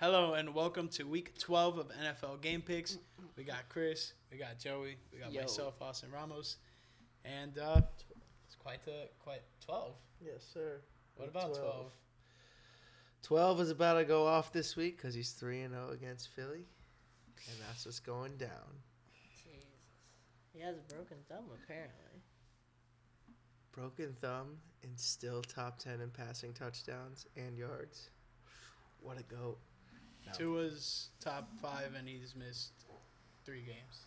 Hello and welcome to week 12 of NFL Game Picks. We got Chris, we got Joey, we got Yo. myself, Austin Ramos, and uh, it's quite a, quite 12. Yes, sir. What Week about 12? 12 is about to go off this week because he's 3 and 0 against Philly. And that's what's going down. Jesus. He has a broken thumb, apparently. Broken thumb and still top 10 in passing touchdowns and yards. What a goat. No. Tua's top five and he's missed three games.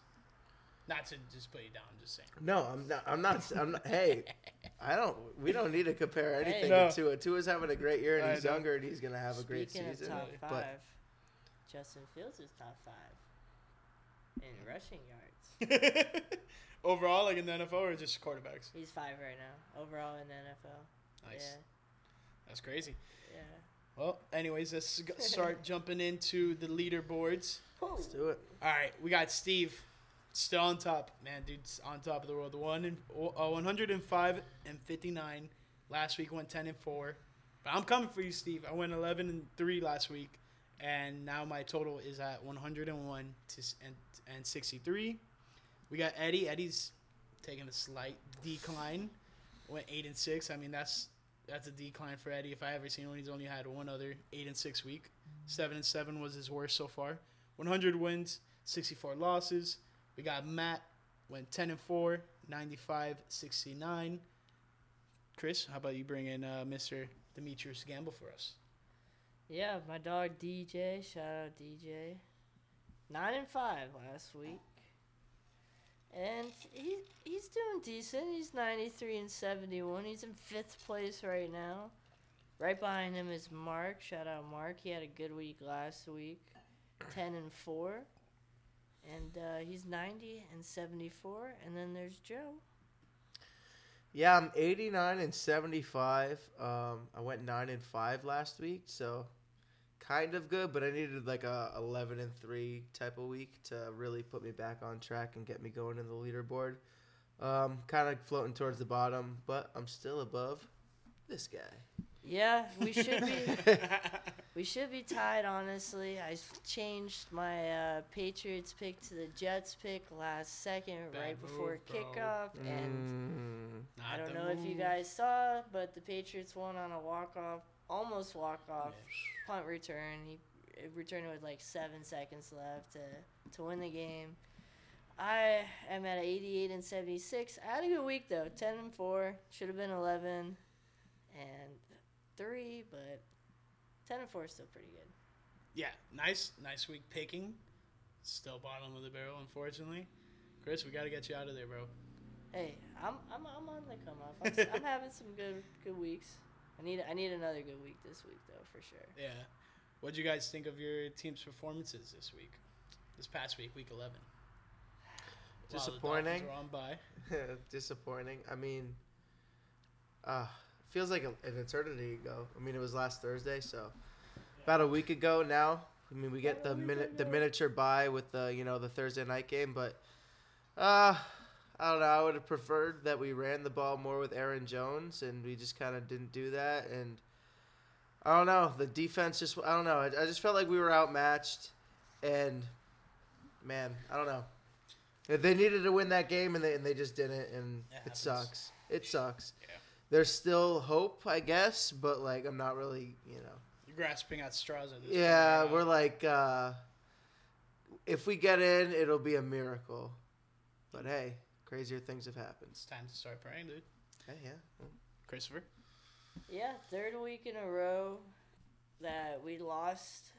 Not to just put you down, I'm just saying. No, I'm not. I'm not. I'm not hey, I don't. We don't need to compare anything No. to Tua. Tua's having a great year and I he's know. younger and he's gonna have a great Speaking season. of top but Justin Fields is top five in rushing yards. Overall, like in the NFL or just quarterbacks? He's five right now overall in the NFL. Nice. Yeah, That's crazy. yeah. Well, anyways, let's start jumping into the leaderboards. let's do it. All right, we got Steve still on top. Man, dude's on top of the world. One and uh, 105 and 59. Last week went 10 and 4. But I'm coming for you, Steve. I went 11 and 3 last week, and now my total is at 101 to and, and 63. We got Eddie. Eddie's taking a slight decline. Went 8 and 6. I mean, that's that's a decline for Eddie. If I ever seen one, he's only had one other 8 and 6 week. 7 and 7 was his worst so far. 100 wins, 64 losses. We got Matt went 10 and 4, 95, 69. Chris, how about you bring in uh, Mr. Demetrius Gamble for us? Yeah, my dog DJ. Shout out DJ. Nine and five last week, and he he's doing decent. He's ninety three and seventy one. He's in fifth place right now. Right behind him is Mark. Shout out Mark. He had a good week last week, ten and four, and uh, he's ninety and seventy four. And then there's Joe. Yeah, I'm 89 and 75. Um, I went 9 and 5 last week, so kind of good, but I needed like a 11 and 3 type of week to really put me back on track and get me going in the leaderboard. Um, kind of floating towards the bottom, but I'm still above this guy. Yeah, we should be. We should be tied, honestly. I changed my uh, Patriots pick to the Jets pick last second, right Bad before move, bro. kickoff. And Mm, I don't the know if you guys saw, but the Patriots won on a walk off, almost walk off punt return. He uh, returned it with like seven seconds left to to win the game. I am at 88 and 76. I had a good week though. 10 and 4. Should have been 11 and 3, but 10 and 4 is still pretty good. yeah, nice, nice week picking. Still bottom of the barrel, unfortunately. Chris, we got to get you out of there, bro. Hey, I'm I'm, I'm on the come up. I'm, I'm having some good good weeks. I need I need another good week this week though for sure. Yeah. What'd you guys think of your team's performances this week? This past week, week 11. While the Dolphins Disappointing. were on bye. Disappointing. I mean, uh, feels like an eternity ago. I mean, it was last Thursday, so about a week ago now. I mean, we get the minute the miniature bye with the you know the Thursday night game, but uh, I don't know. I would have preferred that we ran the ball more with Aaron Jones, and we just kind of didn't do that. And I don't know. The defense just I don't know. I, I just felt like we were outmatched, and man, I don't know. They needed to win that game, and they and they just didn't, and It it sucks. It sucks. Yeah. There's still hope, I guess, but like I'm not really, you know. You're grasping at straws at this Yeah, point. right we're like, uh, if we get in, it'll be a miracle. But hey, crazier things have happened. It's time to start praying, dude. Hey, yeah. Christopher? Yeah, third week in a row that we lost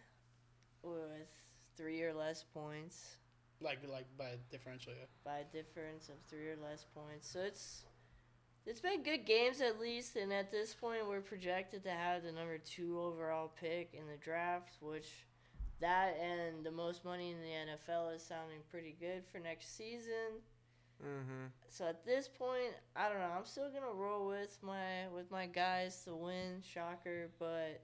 with three or less points Like, like by differential, yeah. by a difference of three or less points. So it's it's been good games at least, and at this point we're projected to have the number two overall pick in the draft, which that and the most money in the NFL is sounding pretty good for next season. Mm-hmm. So at this point, I don't know. I'm still gonna roll with my with my guys to win. Shocker, but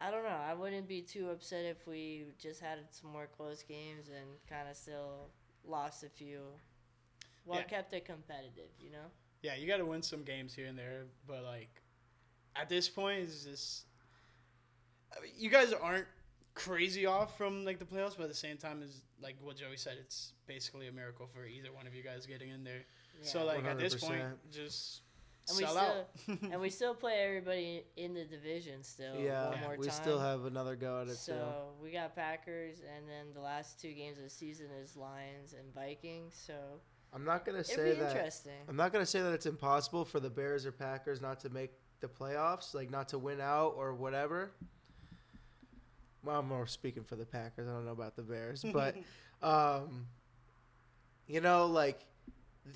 I don't know. I wouldn't be too upset if we just had some more close games and kind of still lost a few. Well, Yeah. kept it competitive, you know. Yeah, you got to win some games here and there, but like at this point, is just I mean, you guys aren't crazy off from like the playoffs, but at the same time, is like what Joey said, it's basically a miracle for either one of you guys getting in there. So Yeah. like at this point, just And we sell still- out. and we still play everybody in the division still. yeah, one more we time. still have another go at it So too. we got Packers, and then the last two games of the season is Lions and Vikings. So I'm not gonna it'll say be that. interesting. I'm not gonna say that it's impossible for the Bears or Packers not to make the playoffs, like not to win out or whatever. Well, I'm more speaking for the Packers. I don't know about the Bears, but um, you know, like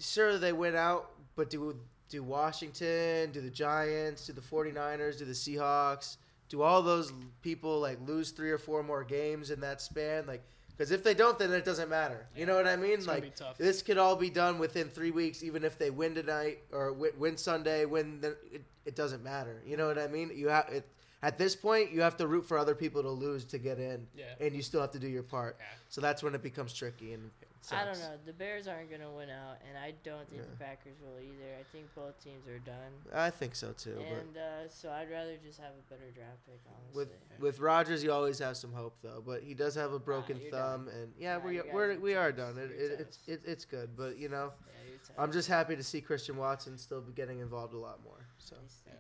sure they went out, but do do Washington, do the Giants, do the 49ers, do the Seahawks, do all those people like lose three or four more games in that span? Like, because if they don't, then it doesn't matter. You know what I mean? like, this could all be done within three weeks, even if they win tonight or win, win Sunday. Win, the, it, it doesn't matter. You know what I mean? You have it at this point. You have to root for other people to lose to get in, Yeah. and you still have to do your part. Yeah. So that's when it becomes tricky and. It I don't know. The Bears aren't going to win out, and I don't think the Packers will either. I think both teams are done. I think so too. but And uh, so I'd rather just have a better draft pick, honestly. with with Rodgers, you always have some hope though. But he does have a broken you're thumb, and yeah, Nah, we you guys we're, we are done. It, You're it, it's it, it's good, but you know, yeah, I'm just happy to see Christian Watson still be getting involved a lot more. So Yeah.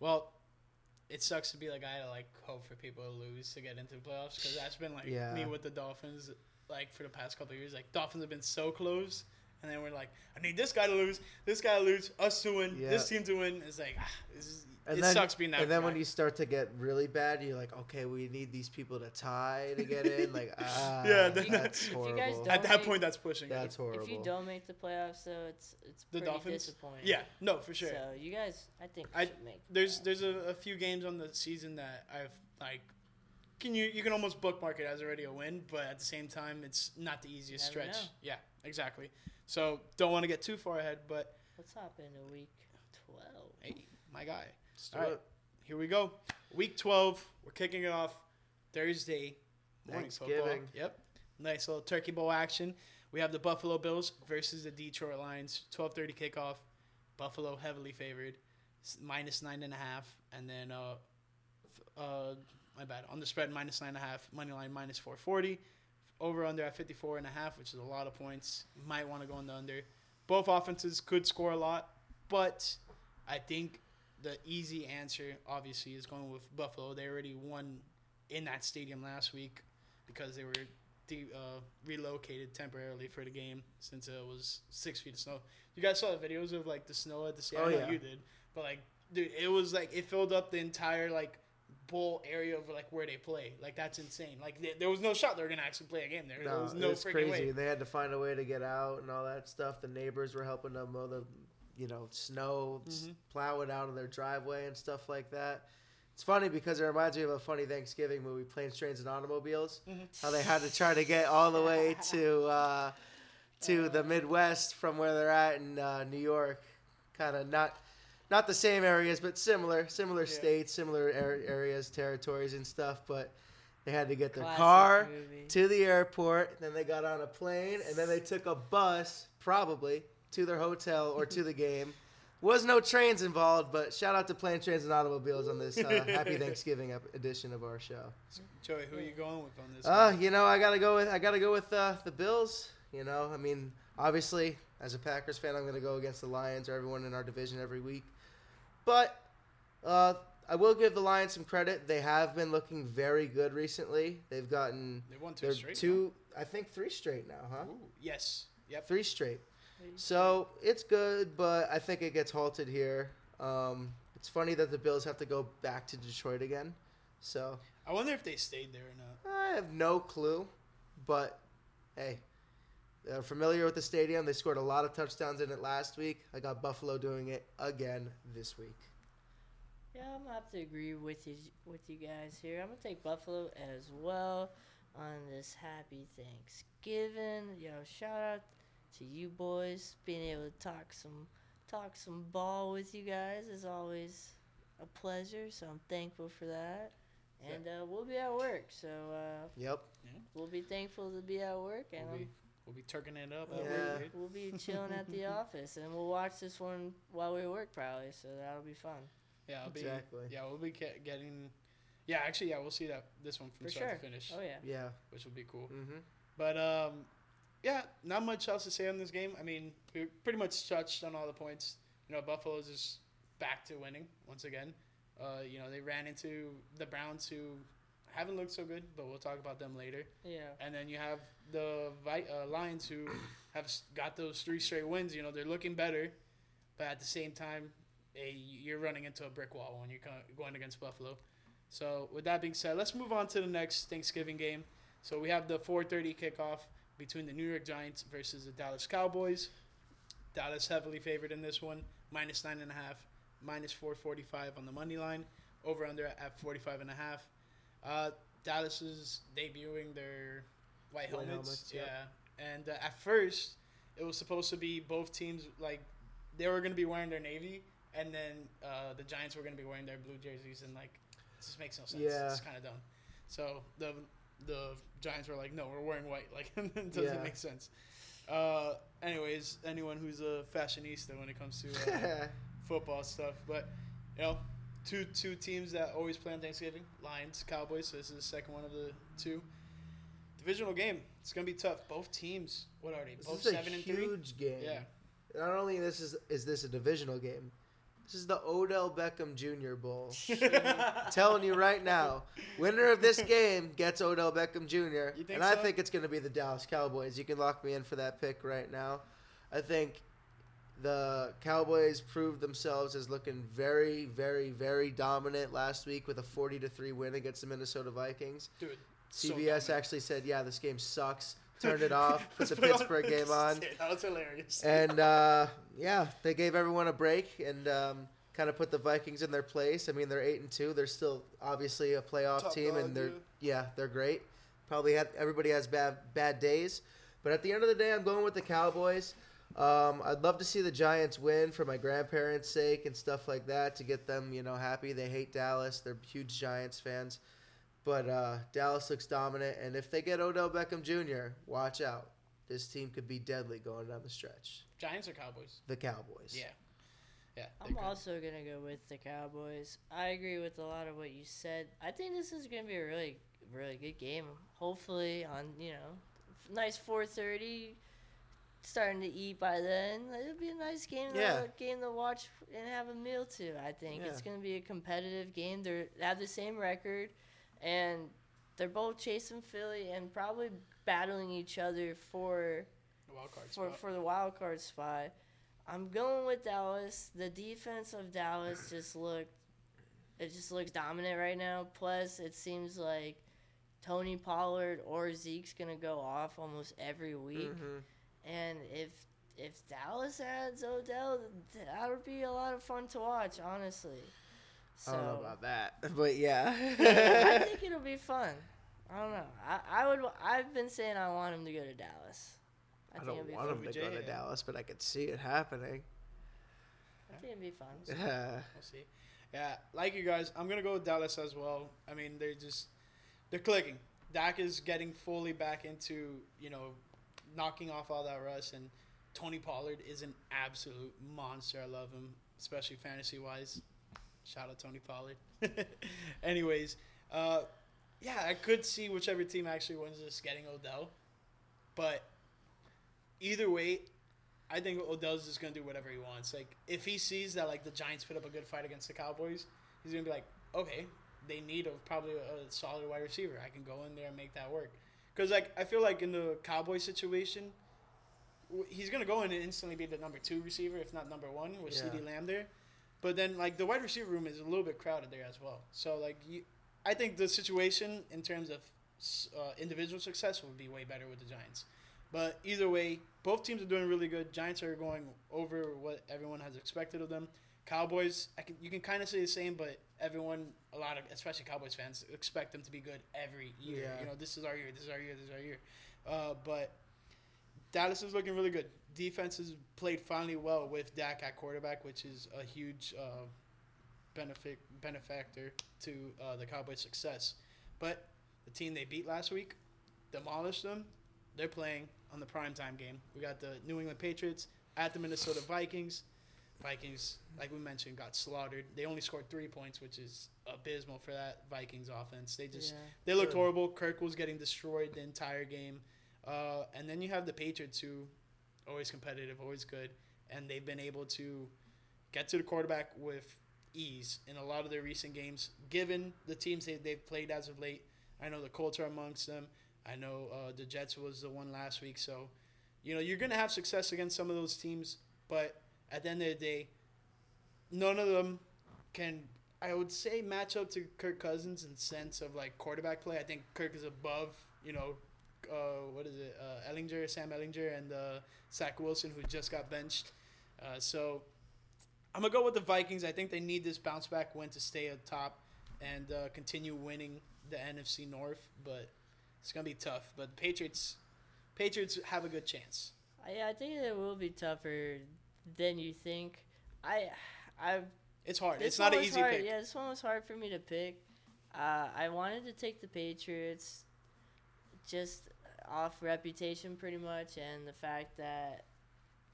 Well, it sucks to be the guy to like hope for people to lose to get into the playoffs because that's been like Yeah. me with the Dolphins, like for the past couple of years. Like Dolphins have been so close, and then we're like, I need this guy to lose, this guy to lose, us to win, this team to win. It's like ah, this is, And it then- sucks being that. And then guy. when you start to get really bad, you're like, okay, we need these people to tie to get in. Like, ah, Yeah, then- that's If you horrible. guys don't- at that make- point, that's pushing. it. that's horrible. If you don't make the playoffs, though, it's it's The pretty Dolphins? disappointing. Yeah, no, for sure. So you guys, I think I- should make. the there's playoffs. there's a, a few games on the season that I've like can you you can almost bookmark it as already a win, but at the same time it's not the easiest stretch. know. Yeah, exactly. So don't want to get too far ahead, but Let's hop into week twelve. hey, my guy. Let's do All right. it. Here we go. Week 12. We're kicking it off Thursday morning football. Yep. Nice little turkey bowl action. We have the Buffalo Bills versus the Detroit Lions. 12:30 kickoff. Buffalo heavily favored, minus nine and a half, and then uh, uh, my bad on the spread minus nine and a half. Money line minus 440. Over under at 54 and a half, which is a lot of points. Might want to go on the under. Both offenses could score a lot, but I think the easy answer, obviously, is going with Buffalo. They already won in that stadium last week because they were de- uh, relocated temporarily for the game since it was six feet of snow. You guys saw the videos of like the snow at the stadium. Oh, yeah. you did, but like, dude, it was like it filled up the entire like bowl area of like where they play. Like that's insane. Like th- there was no shot they were gonna actually play a game there. there No, was no freaking crazy. way. They had to find a way to get out and all that stuff. The neighbors were helping them mow the, you know, snow, Mhm. plow it out of their driveway and stuff like that. It's funny because it reminds me of a funny Thanksgiving movie, Planes, Trains, and Automobiles. Mhm. How they had to try to get all the way to uh, to the Midwest from where they're at in uh, New York. Kind of not not the same areas, but similar, similar Yeah. states, similar ar- areas, territories, and stuff. But they had to get their Classic car movie. to the airport, then they got on a plane, and then they took a bus, probably, to their hotel or to the game. Was no trains involved, but shout out to Plane Trains and Automobiles on this uh, Happy Thanksgiving edition of our show. Joey, who are you going with on this? Uh, one? you know, I gotta go with I gotta go with uh, the Bills. You know, I mean, obviously, as a Packers fan, I'm gonna go against the Lions or everyone in our division every week. But uh, I will give the Lions some credit. They have been looking very good recently. They've gotten they won two they're straight. two, I think three straight now, huh? Ooh, yes. Yep. Three straight. So it's good, but I think it gets halted here. Um, it's funny that the Bills have to go back to Detroit again. So I wonder if they stayed there or not. I have no clue, but hey, they're familiar with the stadium. They scored a lot of touchdowns in it last week. I got Buffalo doing it again this week. Yeah, I'm gonna have to agree with you with you guys here. I'm gonna take Buffalo as well on this happy Thanksgiving. Yo, shout out to you boys being able to talk some talk some ball with you guys is always a pleasure. So I'm thankful for that. And uh, we'll be at work, so uh, Yep. we'll be thankful to be at work, and We'll be, we'll be turking it up. Yeah. work, dude. We'll be chilling at the office, and we'll watch this one while we work, probably. So that'll be fun. Yeah, I'll be. Exactly. Yeah, we'll be ge- getting. Yeah, actually, yeah, we'll see that this one from For start sure. to finish, Oh yeah. Yeah. which will be cool. Mm-hmm. But um, yeah, not much else to say on this game. I mean, we pretty much touched on all the points. You know, Buffalo's is back to winning once again. Uh, you know, they ran into the Browns who haven't looked so good, but we'll talk about them later. Yeah. And then you have the Vi- uh, Lions who have got those three straight wins. You know, they're looking better, but at the same time, you're running into a brick wall when you're co- going against Buffalo. So with that being said, let's move on to the next Thanksgiving game. So we have the 4:30 kickoff between the New York Giants versus the Dallas Cowboys. Dallas heavily favored in this one, minus nine and a half, minus 445 on the money line, over under at 45 and a half. Uh, Dallas is debuting their white White helmets. helmets, yeah. yep. And uh, at first, it was supposed to be both teams like they were going to be wearing their navy, and then uh, the Giants were going to be wearing their blue jerseys, and like this makes no sense. Yeah. It's kind of dumb. So the the Giants were like, no, we're wearing white. Like it doesn't Yeah. make sense. Uh, anyways, anyone who's a fashionista when it comes to uh, football stuff. But you know, two two teams that always play on Thanksgiving: Lions, Cowboys. So this is the second one of the two. Divisional game. It's gonna be tough. Both teams. What are they? this Both is a seven and three. huge game. Yeah. Not only this is is this a divisional game, this is the Odell Beckham Jr. Bowl. telling you right now, winner of this game gets Odell Beckham Jr. And I so? think it's going to be the Dallas Cowboys. You can lock me in for that pick right now. I think the Cowboys proved themselves as looking very, very, very dominant last week with a forty to three win against the Minnesota Vikings. Dude. CBS dominant. actually said, "Yeah, this game sucks." Turned it off. Put the Pittsburgh game on That was hilarious. and uh, yeah, they gave everyone a break and um, kind of put the Vikings in their place. I mean, they're eight and two. They're still obviously a playoff Top team, dog, and they're yeah. yeah, they're great. Probably had everybody has bad bad days, but at the end of the day, I'm going with the Cowboys. Um, I'd love to see the Giants win for my grandparents' sake and stuff like that to get them, you know, happy. They hate Dallas. They're huge Giants fans. But uh, Dallas looks dominant, and if they get Odell Beckham Jr., watch out. This team could be deadly going down the stretch. Giants or Cowboys? The Cowboys. Yeah. Yeah. I'm good. also gonna go with the Cowboys. I agree with a lot of what you said. I think this is gonna be a really, really good game. Hopefully, on you know, nice 4:30. Starting to eat by then. It'll be a nice game. Yeah. To, game to watch and have a meal to. I think it's gonna be a competitive game. They're, they have the same record, and they're both chasing Philly and probably battling each other for Wild for spot. for the wild card spot. I'm going with Dallas. The defense of Dallas just looked it just looks dominant right now. Plus, it seems like Tony Pollard or Zeke's gonna go off almost every week. hmm And if if Dallas adds Odell, that would be a lot of fun to watch. Honestly, so I don't know about that, but yeah. I think it'll be fun. I don't know. I, I would. I've been saying I want him to go to Dallas. I, I think don't want fun. them to go to Dallas, but I could see it happening. I think it'd be fun. Yeah. We'll see. Yeah, like you guys, I'm gonna go with Dallas as well. I mean, they're just they're clicking. Dak is getting fully back into you know knocking off all that rust, and Tony Pollard is an absolute monster. I love him, especially fantasy wise. Shout out Tony Pollard. Anyways, uh, yeah, I could see whichever team actually wins this getting Odell, but either way, I think Odell's just gonna do whatever he wants. Like if he sees that like the Giants put up a good fight against the Cowboys, he's gonna be like, okay, they need a, probably a, solid wide receiver. I can go in there and make that work. Because like I feel like in the Cowboy situation, he's gonna go in and instantly be the number two receiver, if not number one, with Yeah. CeeDee Lamb there. But then like the wide receiver room is a little bit crowded there as well. So like you, I think the situation in terms of uh, individual success would be way better with the Giants. But either way, both teams are doing really good. Giants are going over what everyone has expected of them. Cowboys, I can, you can kind of say the same, but everyone, a lot of, especially Cowboys fans, expect them to be good every year. Yeah. You know, this is our year, this is our year, this is our year. Uh, but Dallas is looking really good. Defense has played finally well with Dak at quarterback, which is a huge uh, benefit benefactor to uh, the Cowboys' success. But the team they beat last week, demolished them. They're playing on the primetime game. We got the New England Patriots at the Minnesota Vikings. Vikings, like we mentioned, got slaughtered. They only scored three points, which is abysmal for that Vikings offense. They just yeah. they looked horrible. Kirk was getting destroyed the entire game. Uh, and then you have the Patriots, who always competitive, always good, and they've been able to get to the quarterback with ease in a lot of their recent games, given the teams they, they've played as of late. I know the Colts are amongst them. I know uh, the Jets was the one last week. So, you know, you're going to have success against some of those teams, but at the end of the day, none of them can, I would say, match up to Kirk Cousins in sense of like quarterback play. I think Kirk is above, you know, uh, what is it, uh, Ehlinger, Sam Ehlinger, and uh, Zach Wilson, who just got benched. Uh, so I'm gonna go with the Vikings. I think they need this bounce back win to stay at top and uh, continue winning the NFC North, but it's gonna be tough. But Patriots, Patriots have a good chance. I- Yeah, I think it will be tougher than you think. I, I. It's hard. It's not an easy hard. pick. Yeah, this one was hard for me to pick. Uh, I wanted to take the Patriots, just off reputation, pretty much, and the fact that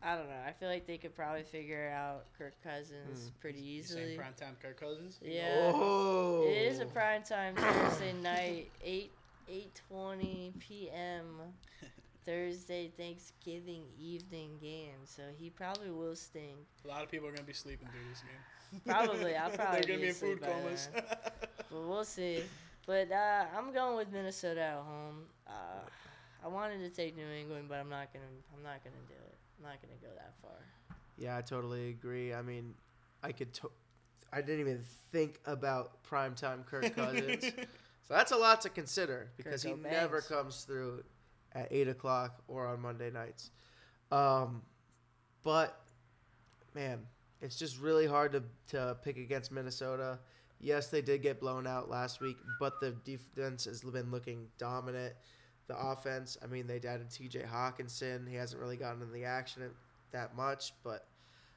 I don't know. I feel like they could probably figure out Kirk Cousins pretty You saying easily. prime time Kirk Cousins? Yeah. Oh. It is a prime time Thursday night, eight eight twenty p.m. Thursday Thanksgiving evening game, so he probably will sting. A lot of people are gonna be sleeping through this game. Probably, I'll probably They're gonna be be in food comas. But we'll see. But uh, I'm going with Minnesota at home. Uh, I wanted to take New England, but I'm not gonna. I'm not gonna do it. I'm not gonna go that far. Yeah, I totally agree. I mean, I could. To- I didn't even think about primetime Kirk Cousins. so that's a lot to consider because he Kirk never comes through at eight o'clock or on Monday nights. Um, but man, it's just really hard to to pick against Minnesota. Yes, they did get blown out last week, but the defense has been looking dominant. The offense, I mean, they added T.J. Hockenson. He hasn't really gotten in the action that much, but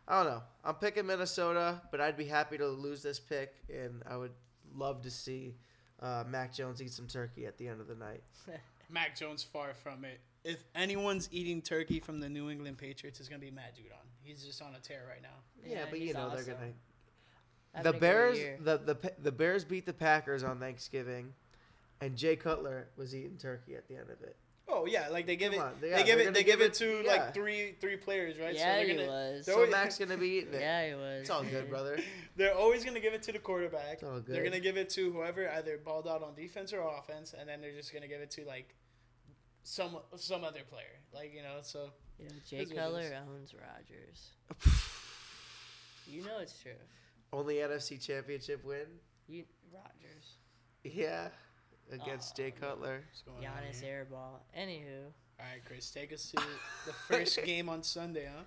I don't know. I'm picking Minnesota, but I'd be happy to lose this pick, and I would love to see uh, Mac Jones eat some turkey at the end of the night. Mac Jones far from it. If anyone's eating turkey from the New England Patriots, it's gonna be Matt Judon. He's just on a tear right now. Yeah, but you know awesome. they're gonna. Having the Bears, the, the the Bears beat the Packers on Thanksgiving, and Jay Cutler was eating turkey at the end of it. Oh yeah, like they give Come it. on, They yeah, give they're it. gonna They give give it it- to yeah. like three three players, right? yeah, they're he gonna, was. they're So always- Mac's gonna be eating it. Yeah, he was. It's all good, brother. They're always gonna give it to the quarterback. It's all good. They're gonna give it to whoever either balled out on defense or offense, and then they're just gonna give it to like some some other player, like you know. So You know, Jay Is what it Cutler owns Rodgers. You know it's true. Only NFC Championship win. You Rodgers. Yeah, against Aw, Jay. Cutler. what's going on Giannis airball. Anywho, All right, Chris, take us to the first game on Sunday, huh?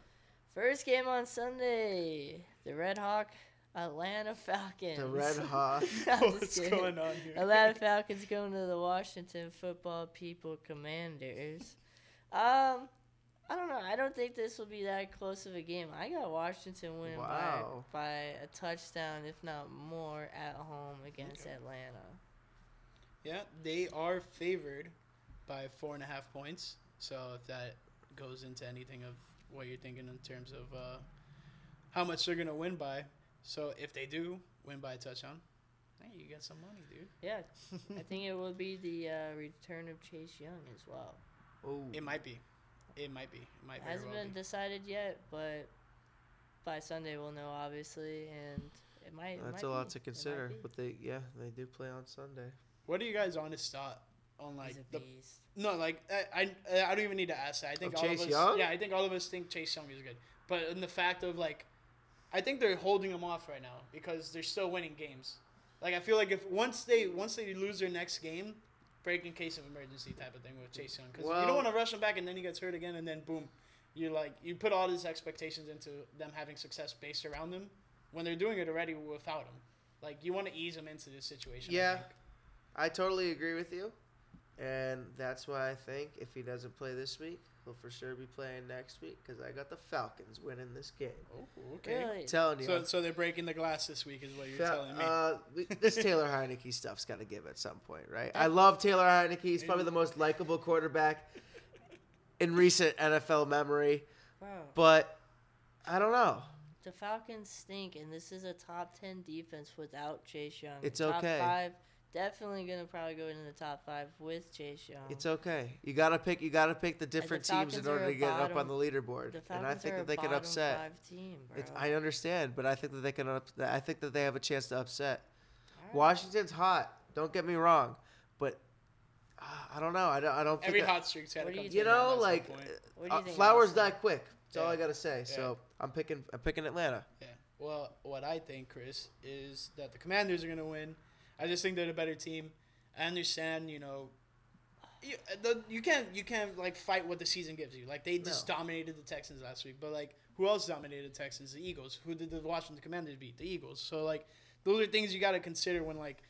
first game on Sunday, the Red Hawk Atlanta Falcons. The Red Hawk. I'm just What's kidding. going on here? Atlanta Falcons going to the Washington Football People Commanders. Um, I don't know. I don't think this will be that close of a game. I got Washington winning Wow. by by a touchdown, if not more, at home against Okay. Atlanta. Yeah, they are favored by four and a half points. So if that goes into anything of what you're thinking in terms of uh, how much they're gonna win by, so if they do win by a touchdown, hey, you got some money, dude. Yeah, I think it will be the uh, return of Chase Young as well. Oh, It might be, it might be, it might Hasn't well been be. decided yet, but by Sunday we'll know, obviously, and it might. it that's might a lot be. to consider. But they, yeah, they do play on Sunday. What are you guys' honest thought on like He's a the beast. No, like I, I, I don't even need to ask that. I think Of all Chase of us. Young? Yeah, I think all of us think Chase Young is good. But in the fact of like, I think they're holding him off right now because they're still winning games. Like I feel like if once they once they lose their next game, break in case of emergency type of thing with Chase Young because you don't want to rush him back and then he gets hurt again and then boom, you like you put all these expectations into them having success based around them when they're doing it already without him. Like you want to ease them into this situation. I Yeah. Think. I totally agree with you, and that's why I think if he doesn't play this week, he'll for sure be playing next week because I got the Falcons winning this game. Oh, okay. Really? telling you. So so they're breaking the glass this week is what you're Fa- telling me. Uh, we- this Taylor Heinicke stuff's got to give at some point, right? I love Taylor Heinicke. He's probably the most likable quarterback in recent NFL memory, Wow. but I don't know. the Falcons stink, and this is a top ten defense without Chase Young. It's top okay. Five, definitely gonna probably go into the top five with Chase Young. It's okay. You gotta pick. You gotta pick the different teams in order to get up on the leaderboard. the And I Falcons think are that they can bottom upset. Five team, bro. It's, I understand, but I think that they can. Up, I think that they have a chance to upset. Alright. Washington's hot. Don't get me wrong, but uh, I don't know. I don't. I don't think. Every that- hot streak's had What to come you to an end know, like point. What do you uh, flowers die that? quick. That's all I gotta say. So I'm picking. I'm picking Atlanta. Yeah. Well, what I think, Chris, is that the Commanders are going to win. I just think they're the better team. I understand, you know, you, the, you can't you can't like fight what the season gives you. Like they just No. dominated the Texans last week, but like who else dominated the Texans? The Eagles. Who did the Washington Commanders beat? The Eagles. So like those are things you got to consider when like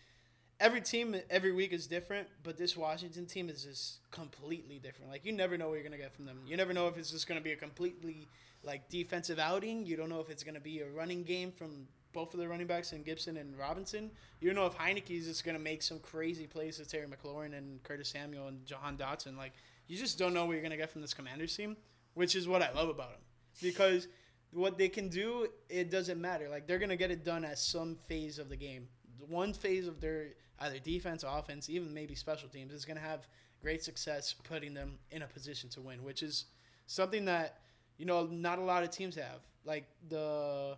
every team every week is different, but this Washington team is just completely different. Like you never know what you're gonna get from them. You never know if it's just gonna be a completely like defensive outing. You don't know if it's gonna be a running game from both of the running backs and Gibson and Robinson. You don't know if Heinicke is just gonna make some crazy plays to Terry McLaurin and Curtis Samuel and Jahan Dotson. Like you just don't know what you're gonna get from this Commanders team, which is what I love about them because what they can do it doesn't matter. Like they're gonna get it done at some phase of the game. One phase of their either defense, offense, even maybe special teams is gonna have great success putting them in a position to win, which is something that you know not a lot of teams have. Like the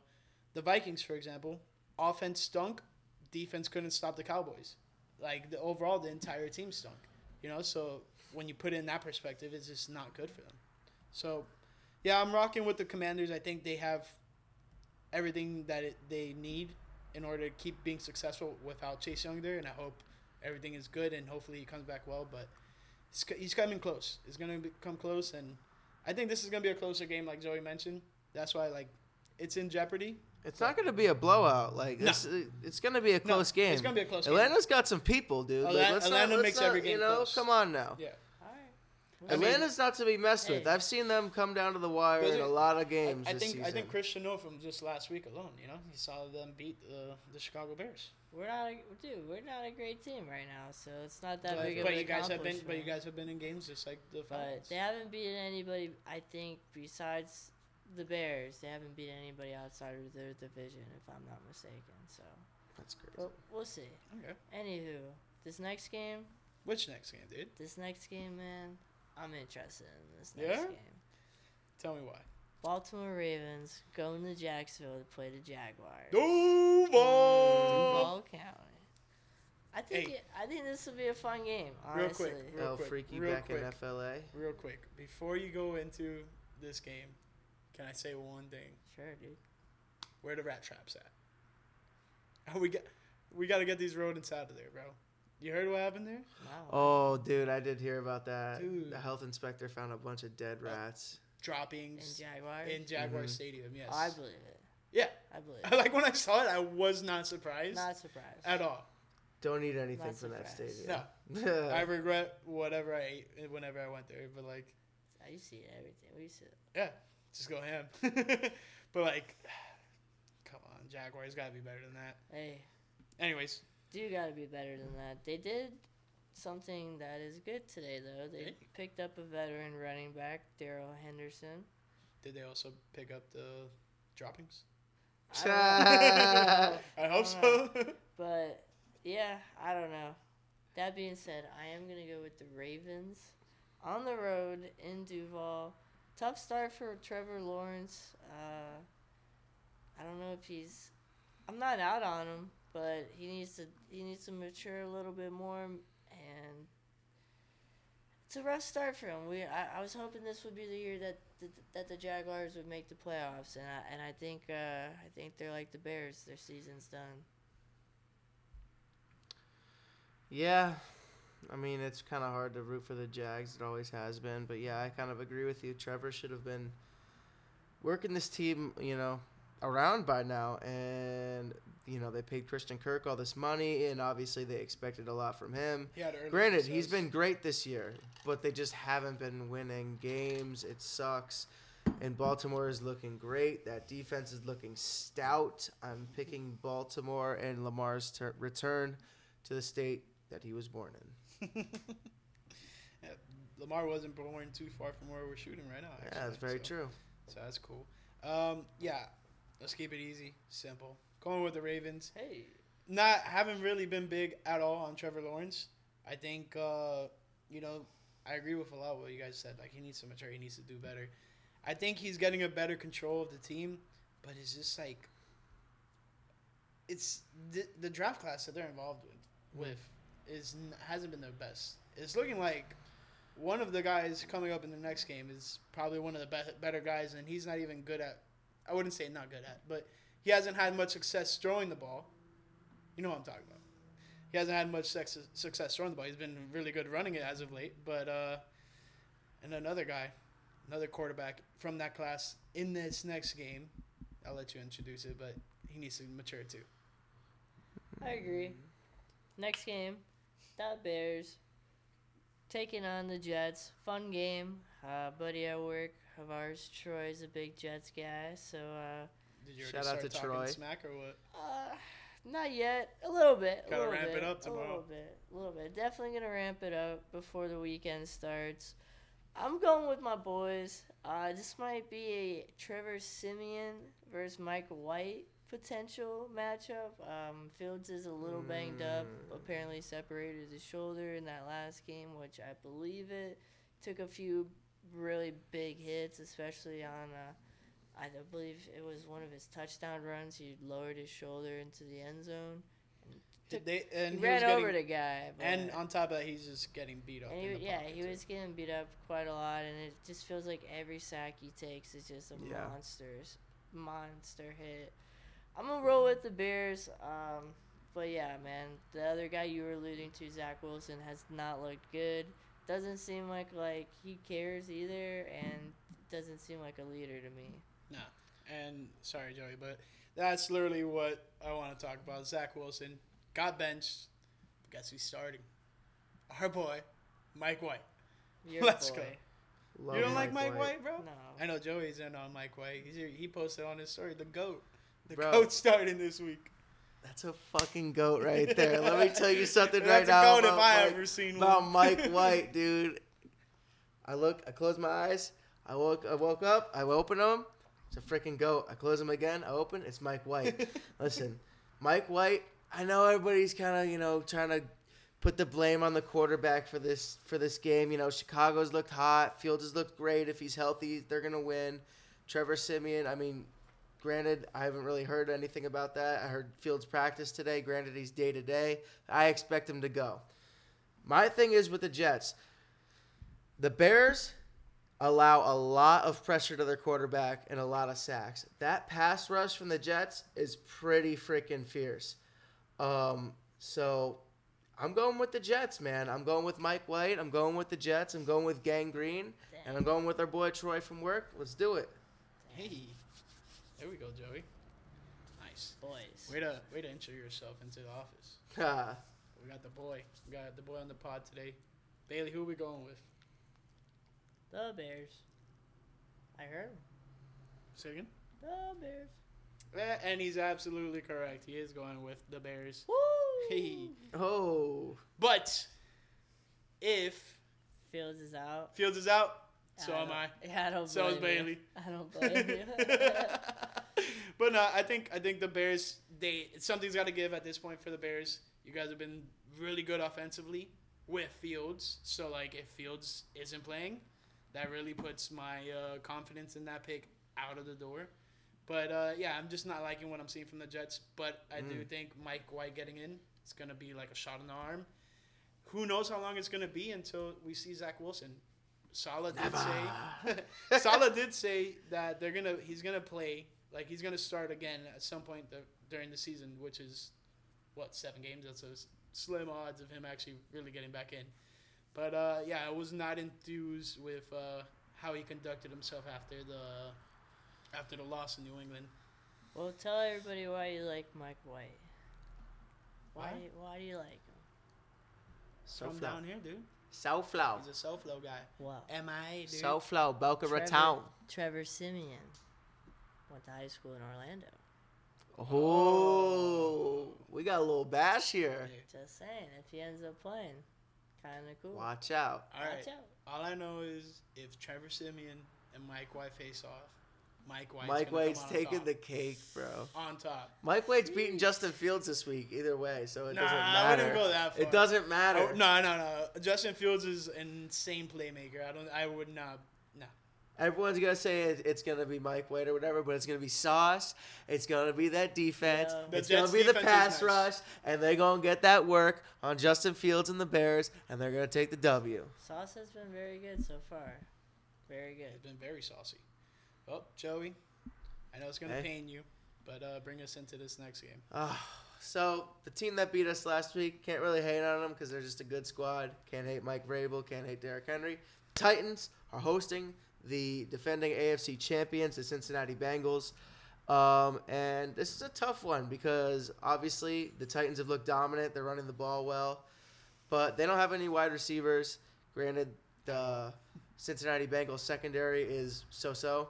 the Vikings, for example, offense stunk, defense couldn't stop the Cowboys. Like the overall, the entire team stunk. You know, so when you put it in that perspective, it's just not good for them. So, yeah, I'm rocking with the Commanders. I think they have everything that it, they need in order to keep being successful without Chase Young there, and I hope everything is good and hopefully he comes back well. But he's, coming close. It's gonna be, come close, and I think this is gonna be a closer game, like Joey mentioned. That's why like it's in jeopardy. It's not gonna be a blowout. Like No. this, it's gonna be a No, close game. It's gonna be a close game. Atlanta's got some people, dude. Like, let's not- Atlanta let's makes not, every You game know, close. come on now. Yeah. All right. I mean- Atlanta's not to be messed with. I've seen them come down to the wire in a lot of I, games I this think season. I think Chris should know from just last week alone. You know, he saw them beat uh, the Chicago Bears. We're not, a, dude. We're not a great team right now, so it's not that But, big of but an you guys have been but you guys have been in games just like the But they haven't beaten anybody. I think besides the Bears, they haven't beat anybody outside of their division, if I'm not mistaken. So, That's crazy. but we'll see. okay. Anywho, this next game, Which next game, dude? this next game, man, I'm interested in this next Yeah? game. Tell me why. Baltimore Ravens going to Jacksonville to play the Jaguars. Duval. Duval County. I think Hey. it, I think this will be a fun game. Real quick, real El quick, Freaky real back quick. in FLA. Real quick, before you go into this game, can I say one thing? Sure, dude. Where the rat traps at? Oh, we got we got to get these rodents out of there, bro. You heard what happened there? Wow. Oh, dude, I did hear about that. Dude. The health inspector found a bunch of dead Uh, rats. In Droppings in Jaguar Mhm. Stadium. Yes. I believe it. yeah. I believe it. like when I saw it, I was not surprised Not surprised. at all. Don't eat anything Not from that stadium. No. I regret whatever I ate whenever I went there, but like, I used to eat everything. We used to. yeah, just go ham. but like, come on, Jaguars got to be better than that. Hey, Anyways, do gotta be better than that. They did something that is good today, though. They Hey. picked up a veteran running back, Darrell Henderson. did they also pick up the droppings? I. I hope don't so. But yeah, I don't know. That being said, I am gonna go with the Ravens on the road in Duval. Tough start for Trevor Lawrence. Uh, I don't know if he's. I'm not out on him, but he needs to he needs to mature a little bit more, and it's a rough start for him. We I, I was hoping this would be the year that that, that the Jaguars would make the playoffs, and I and I think uh, I think they're like the Bears. Their season's done. Yeah, I mean it's kind of hard to root for the Jags. It always has been, but yeah, I kind of agree with you. Trevor should have been working this team, you know, around by now, and you know they paid Christian Kirk all this money, and obviously they expected a lot from him. Had Granted, he's been great this year, but they just haven't been winning games. It sucks. And Baltimore is looking great. That defense is looking stout. I'm picking Baltimore and Lamar's ter- return to the state that he was born in. Yeah, Lamar wasn't born too far from where we're shooting right now. Yeah, that's very so- true. So that's cool. Um, yeah, Let's keep it easy, simple. Going with the Ravens. Hey. Not haven't really been big at all on Trevor Lawrence. I think uh, you know I agree with a lot of what you guys said. Like he needs to mature. He needs to do better. I think he's getting a better control of the team, but it's just like it's the, the draft class that they're involved with with is hasn't been the best. It's looking like one of the guys coming up in the next game is probably one of the be- better guys, and he's not even good at. I wouldn't say not good at, but he hasn't had much success throwing the ball. You know what I'm talking about. He hasn't had much sex- success throwing the ball. He's been really good running it as of late, but uh, and another guy, another quarterback from that class in this next game. I'll let you introduce it, but he needs to mature too. I agree. Next game, the Bears taking on the Jets. Fun game. Uh, buddy at work of ours, Troy's a big Jets guy, so uh, Did you Shout already out to talking Troy. smack or what? uh, not yet. A little bit. A Gotta little ramp it bit, up A little bit. A little bit. Definitely gonna ramp it up before the weekend starts. I'm going with my boys. Uh, this might be a Trevor Siemian versus Mike White potential matchup. Um, Fields is a little banged up. Mm. Apparently separated his shoulder in that last game, which I believe it took a few really big hits, especially on. Uh, I believe it was one of his touchdown runs. He lowered his shoulder into the end zone. Did they and he, he, ran over getting, the guy. And on top of that, he's just getting beat up. he, yeah, he too. was getting beat up quite a lot, and it just feels like every sack he takes is just a Yeah. monsters, monster hit. I'm gonna roll with the Bears, um, but yeah, man, the other guy you were alluding to, Zach Wilson, has not looked good. Doesn't seem like like he cares either, and doesn't seem like a leader to me. No, and sorry, Joey, but that's literally what I want to talk about. Zach Wilson got benched. Guess who's starting? Our boy, Mike White. Your Let's boy. go. Love you don't like Mike White, bro? No. I know Joey's in on Mike White. He's he posted on his story the goat. The Bro. goat starting this week. That's a fucking goat right there. Let me tell you something right That's now a goat if about I Mike, ever seen about. Mike White, dude. I look, I close my eyes. I woke, I woke up. I open them. It's a freaking goat. I close them again. I open. It's Mike White. Listen, Mike White. I know everybody's kind of you know trying to put the blame on the quarterback for this for this game. You know, Chicago's looked hot. Fields has looked great. If he's healthy, they're gonna win. Trevor Siemian. I mean, granted, I haven't really heard anything about that. I heard Fields practice today. Granted, he's day to day. I expect him to go. My thing is with the Jets. The Bears allow a lot of pressure to their quarterback and a lot of sacks. That pass rush from the Jets is pretty freaking fierce. Um, so I'm going with the Jets, man. I'm going with Mike White. I'm going with the Jets. I'm going with Gang Green. And I'm going with our boy Troy from work. Let's do it. Hey, there we go, Joey. Nice. Boys. Way to way to intro yourself into the office. Ha. We got the boy. We got the boy on the pod today. Bailey, who are we going with? The Bears. I heard him. Say again? The Bears. Eh, And he's absolutely correct. He is going with the Bears. Woo! Hey. oh. But if Fields is out. Fields is out, so I am I. Yeah, I don't So is blame you. Bailey. I don't blame you. but no, I think I think the Bears they something's got to give at this point for the Bears. You guys have been really good offensively with Fields, so like if Fields isn't playing, that really puts my uh, confidence in that pick out of the door. But uh, yeah, I'm just not liking what I'm seeing from the Jets. But I do Mm. think Mike White getting in is gonna be like a shot in the arm. Who knows how long it's gonna be until we see Zach Wilson. Saleh did say Saleh did say that they're gonna he's gonna play like he's gonna start again at some point the, during the season, which is what seven games. That's a s- slim odds of him actually really getting back in. But uh, yeah, I was not enthused with uh, how he conducted himself after the after the loss in New England. well, tell everybody why you like Mike White. Why? Why? do you- Why do you like him? So From flow. down here, dude. South flow. He's a self flow guy. Well, Am I, dude? South flow. Boca Trevor- Raton. Trevor Siemian went to high school in Orlando. Oh, we got a little bash here. Just saying, if he ends up playing, kind of cool. Watch out. All right. Watch out. All I know is if Trevor Siemian and Mike White face off, Mike White's Mike gonna come Wade's on taking top. the cake, bro. on top. Mike Wade's beating Justin Fields this week, either way, so it Nah, doesn't matter. I matter. wouldn't go that far. It doesn't matter. Oh, no, no, no. Justin Fields is an insane playmaker. I don't. I would not. No. Everyone's gonna say it, it's gonna be Mike White or whatever, but it's gonna be Sauce. It's gonna be that defense. Yeah. The It's Jets' gonna be the pass nice. rush, and they're gonna get that work on Justin Fields and the Bears, and they're gonna take the W. Sauce has been very good so far. Very good. It's been very saucy. Well, Joey, I know it's gonna Hey. pain you, but uh, bring us into this next game. Ah, so the team that beat us last week can't really hate on them because they're just a good squad. Can't hate Mike Vrabel. Can't hate Derrick Henry. Titans are hosting the defending AFC champions, the Cincinnati Bengals. Um, and this is a tough one because obviously the Titans have looked dominant. They're running the ball well, but they don't have any wide receivers. Granted, the Cincinnati Bengals secondary is so-so,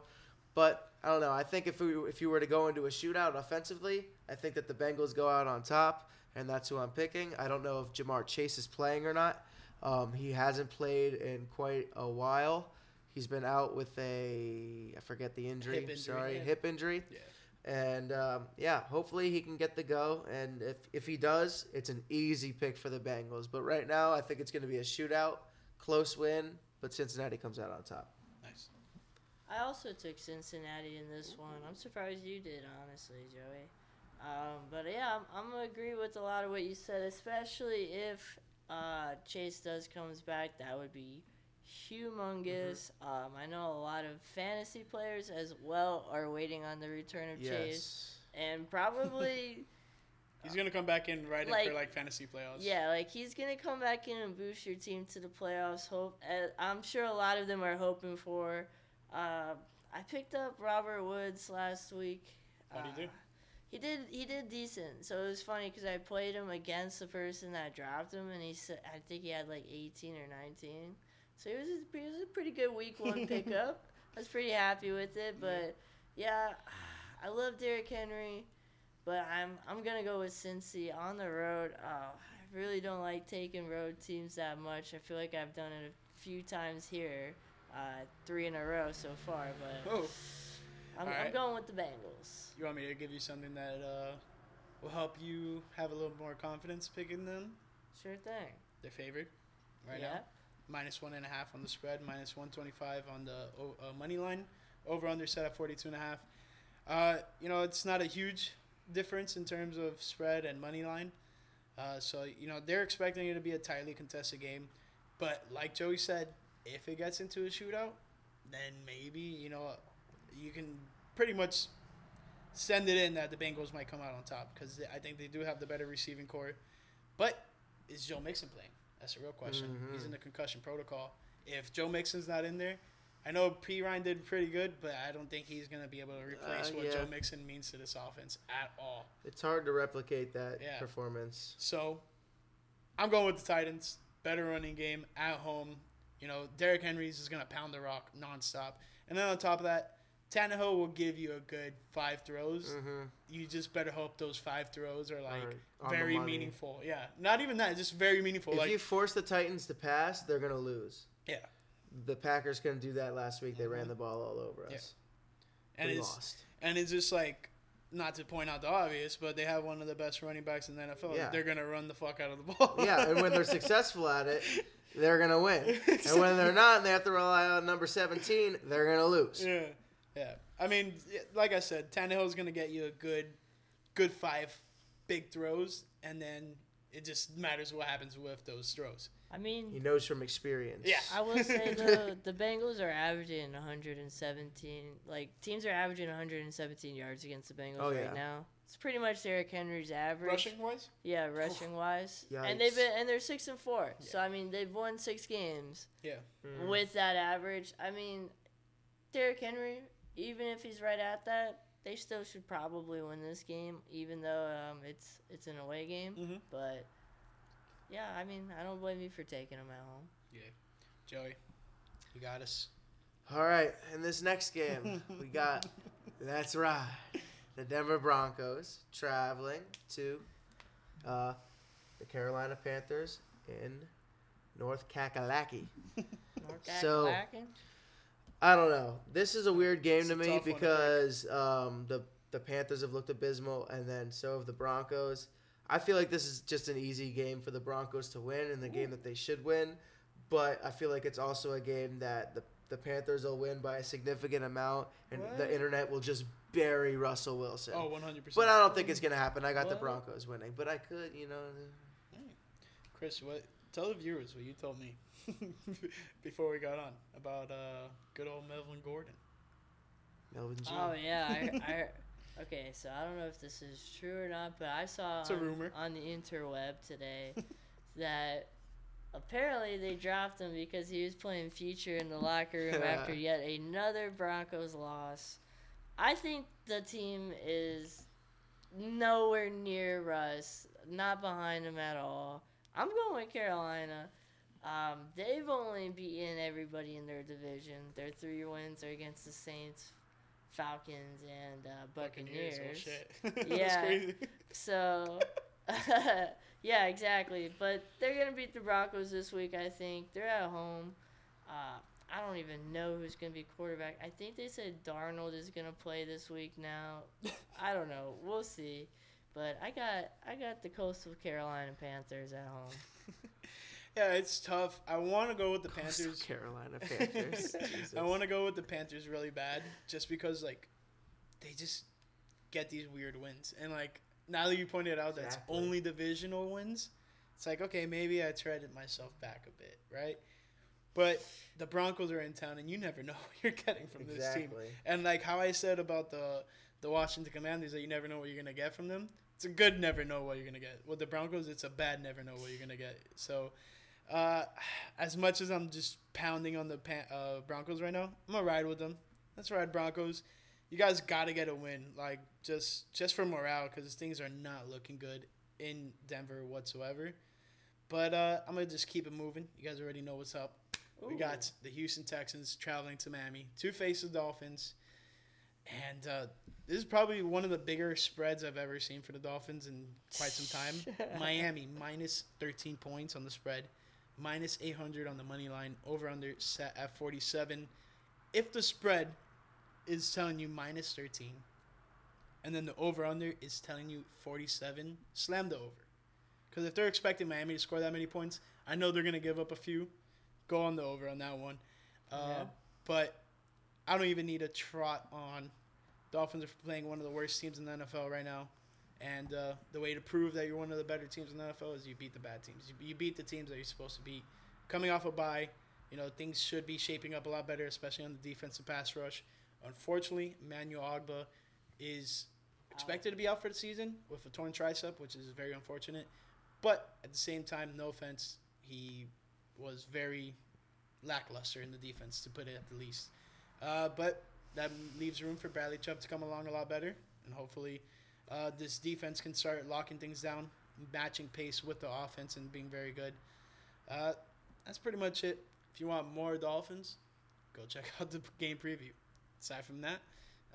but I don't know. I think if we, if you were to go into a shootout offensively, I think that the Bengals go out on top, and that's who I'm picking. I don't know if Ja'Marr Chase is playing or not. Um, he hasn't played in quite a while. He's been out with a I forget the injury. Hip injury, Sorry, yeah. hip injury. Yeah. And um, yeah, hopefully he can get the go. And if if he does, it's an easy pick for the Bengals. But right now, I think it's going to be a shootout, close win, but Cincinnati comes out on top. Nice. I also took Cincinnati in this one. I'm surprised you did, honestly, Joey. Um, but yeah, I'm, I'm gonna agree with a lot of what you said, especially if uh, Chase does comes back. That would be humongous. Um, I know a lot of fantasy players as well are waiting on the return of Chase, and probably. He's gonna come back in right in Like- for like fantasy playoffs. Yeah, like he's gonna come back in and boost your team to the playoffs. Hope uh, I'm sure a lot of them are hoping for. Uh, I picked up Robert Woods last week. How'd he do? Uh, He did. He did decent. So it was funny because I played him against the person that dropped him, and he said I think he had like 18 or 19. So it was a, it was a pretty good week one pickup. I was pretty happy with it, but yeah, I love Derrick Henry, but I'm I'm gonna go with Cincy on the road. Oh, I really don't like taking road teams that much. I feel like I've done it a few times here, uh, three in a row so far, but Oh, I'm, I'm going with the Bengals. you want me to give you something that uh, will help you have a little more confidence picking them? Sure thing. They're favored right yeah. now. Minus one and a half on the spread, minus 125 on the uh, money line. Over under set at 42 and a half. Uh, you know, it's not a huge difference in terms of spread and money line. Uh, so, you know, they're expecting it to be a tightly contested game. But like Joey said, if it gets into a shootout, then maybe, you know, you can pretty much send it in that the Bengals might come out on top because I think they do have the better receiving core. But is Joe Mixon playing? That's a real question. He's Mhm. in the concussion protocol. If Joe Mixon's not in there, I know Perine did pretty good, but I don't think he's going to be able to replace Uh, what yeah. Joe Mixon means to this offense at all. It's hard to replicate that Yeah. performance. So I'm going with the Titans. Better running game at home. You know, Derrick Henry's is going to pound the rock nonstop. And then on top of that, Tannehill will give you a good five throws. Mm-hmm. You just better hope those five throws are like very meaningful. Yeah, not even that, just very meaningful. If like you force the Titans to pass, they're gonna lose. Yeah. The Packers couldn't do that last week. They ran Mhm. the ball all over Yeah. us. and we it's lost. and it's just like not to point out the obvious, but they have one of the best running backs in the NFL. Yeah. They're gonna run the fuck out of the ball. yeah, and when they're successful at it, they're gonna win. And when they're not, and they have to rely on number seventeen, they're gonna lose. Yeah, yeah. I mean, like I said, Tannehill's gonna get you a good, good five big throws, and then it just matters what happens with those throws. I mean, He knows from experience. Yeah. I will say the the Bengals are averaging 117. Like teams are averaging 117 yards against the Bengals Oh, right yeah. now. It's pretty much Derrick Henry's average. Rushing wise, Yeah, rushing wise. And they've been and they're six and four. So I mean they've won six games yeah. Mm. with that average. I mean, Derrick Henry, even if he's right at that, they still should probably win this game, even though um, it's it's an away game. Mhm. But yeah, I mean I don't blame you for taking them at home. Yeah, Joey, you got us. All right, in this next game, we got that's right, the Denver Broncos traveling to uh, the Carolina Panthers in North Kakalaki. North So- Kakalaki? I don't know. This is a weird game It's to me because um, the the Panthers have looked abysmal, and then so have the Broncos. I feel like this is just an easy game for the Broncos to win, and the game that they should win. But I feel like it's also a game that the the Panthers will win by a significant amount, and What? the internet will just bury Russell Wilson. Oh, 100. percent but I don't think it's gonna happen. I got the Broncos winning, but I could, you know. Chris, what? Tell the viewers what you told me before we got on about uh, good old Melvin Gordon. Melvin G. Oh yeah, I, I okay. So I don't know if this is true or not, but I saw It's a on, rumor. on the interweb today that apparently they dropped him because he was playing future in the locker room after yet another Broncos loss. I think the team is nowhere near Russ, not behind him at all. I'm going with Carolina. Um, they've only beaten everybody in their division. Their three wins are against the Saints, Falcons, and uh, Buccaneers. Oh, shit. That's Yeah. So, yeah, exactly. But they're gonna beat the Broncos this week. I think they're at home. Uh, I don't even know who's gonna be quarterback. I think they said Darnold is gonna play this week. Now, I don't know. We'll see. But I got I got the Coastal Carolina Panthers at home. Yeah, it's tough. I want to go with the oh, Coastal Panthers. Carolina Panthers. I want to go with the Panthers really bad, just because like they just get these weird wins, and like now that you pointed out, that's Exactly. only divisional wins. It's like okay, maybe I treaded myself back a bit, right? But the Broncos are in town, and you never know what you're getting from this team. And like how I said about the the Washington Commanders, that you never know what you're gonna get from them. It's a good never know what you're gonna get. With the Broncos, it's a bad never know what you're gonna get. So, uh, as much as I'm just pounding on the Pan- uh, Broncos right now, I'm gonna ride with them. Let's ride Broncos. You guys gotta get a win, like just just for morale, because things are not looking good in Denver whatsoever. But uh, I'm gonna just keep it moving. You guys already know what's up. We got the Houston Texans traveling to Miami to face the Dolphins. And uh, this is probably one of the bigger spreads I've ever seen for the Dolphins in quite some time. Miami minus 13 points on the spread, minus 800 on the money line, over under set at 47. If the spread is telling you minus 13, and then the over under is telling you 47, slam the over. Because if they're expecting Miami to score that many points, I know they're going to give up a few. Go on the over on that one. Uh, Yeah. But I don't even need a trot on. Dolphins are playing one of the worst teams in the NFL right now. And uh, the way to prove that you're one of the better teams in the NFL is you beat the bad teams. You, you beat the teams that you're supposed to beat. Coming off a bye, you know, things should be shaping up a lot better, especially on the defensive pass rush. Unfortunately, Emmanuel Ogbah is expected to be out for the season with a torn tricep, which is very unfortunate. But at the same time, no offense, he was very lackluster in the defense, to put it at the least. Uh, but that leaves room for Bradley Chubb to come along a lot better, and hopefully, uh, this defense can start locking things down, matching pace with the offense, and being very good. Uh, that's pretty much it. If you want more Dolphins, go check out the game preview. Aside from that,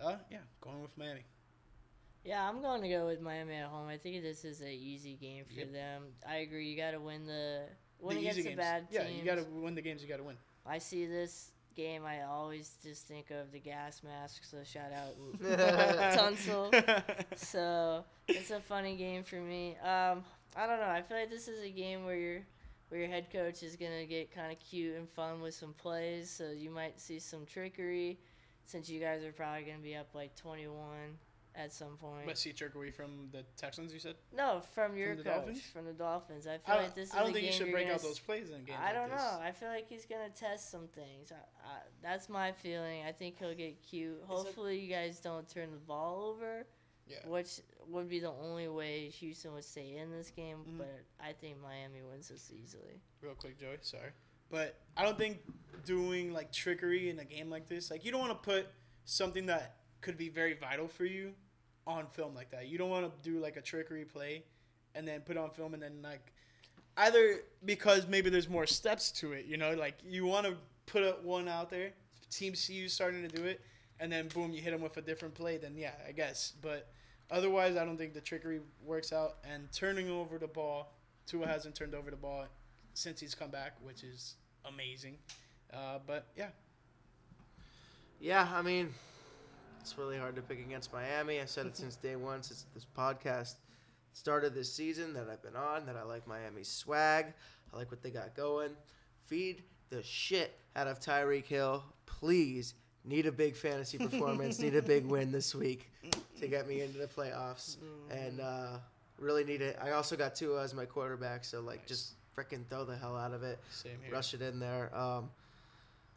uh, yeah, going with Miami. Yeah, I'm going to go with Miami at home. I think this is an easy game for Yep. them. I agree. You got to win the win the against easy the games. bad yeah, you got to win the games. You got to win. I see this game. I always just think of the gas mask. So shout out Tunsil. so it's a funny game for me. Um, I don't know. I feel like this is a game where your where your head coach is gonna get kind of cute and fun with some plays. So you might see some trickery, since you guys are probably gonna be up like 21 at some point. But see trickery from the Texans, you said? no, from your the coach, Dolphins? from the Dolphins. I feel I like this is I don't think you should break out those plays in games. I don't this. know. I feel like he's gonna test some things. I, I, that's my feeling. I think he'll get cute. Hopefully, you guys don't turn the ball over, Yeah. which would be the only way Houston would stay in this game. Mhm. But I think Miami wins this easily. Real quick, Joey. Sorry, but I don't think doing like trickery in a game like this, like you don't want to put something that could be very vital for you on film like that. You don't want to do like a trickery play and then put on film and then like either because maybe there's more steps to it, you know, like you want to put one out there, team see you starting to do it, and then boom, you hit them with a different play. Then yeah, I guess, but. Otherwise, I don't think the trickery works out. And turning over the ball, Tua hasn't turned over the ball since he's come back, which is amazing. Uh, but yeah, yeah, I mean, it's really hard to pick against Miami. I said it since day one, since this podcast started this season that I've been on, that I like Miami's swag. I like what they got going. Feed the shit out of Tyreek Hill. Please. Need a big fantasy performance. need a big win this week to get me into the playoffs. And uh, really need it. I also got Tua as my quarterback, so like Nice. just freaking throw the hell out of it Same here. rush it in there. Um,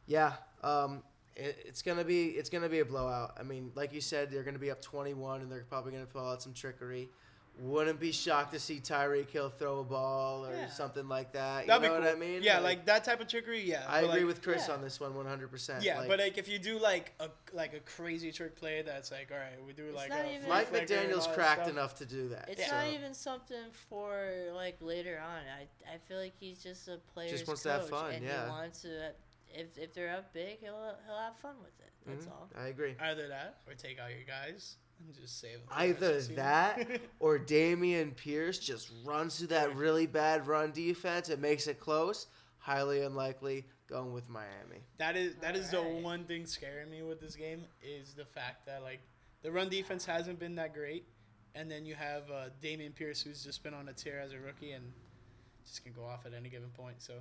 yeah, um, it, it's gonna be it's gonna be a blowout. I mean, like you said, they're gonna be up twenty one, and they're probably gonna pull out some trickery. Wouldn't be shocked to see Tyreek Hill throw a ball or Yeah. something like that. You That'd know be what cool. I mean? Yeah, like, that type of trickery. Yeah, I agree like, with Chris Yeah. on this one, one hundred percent. Yeah, like, but like if you do like a like a crazy trick play, that's like all right, we do like a even- Mike McDaniel's cracked stuff. enough to do that. It's Yeah. not so- even something for like later on. I I feel like he's just a player's wants to coach, have fun, and yeah. he wants to. If if they're up big, he'll he'll have fun with it. That's Mhm, all. I agree. Either that or take out your guys and just save them. Either rest of the that or Dameon Pierce just runs through that really bad run defense and makes it close. Highly unlikely. Going with Miami. that is that is the one thing scaring me with this game is the fact that like the run defense hasn't been that great, and then you have uh, Dameon Pierce who's just been on a tear as a rookie and just can go off at any given point. So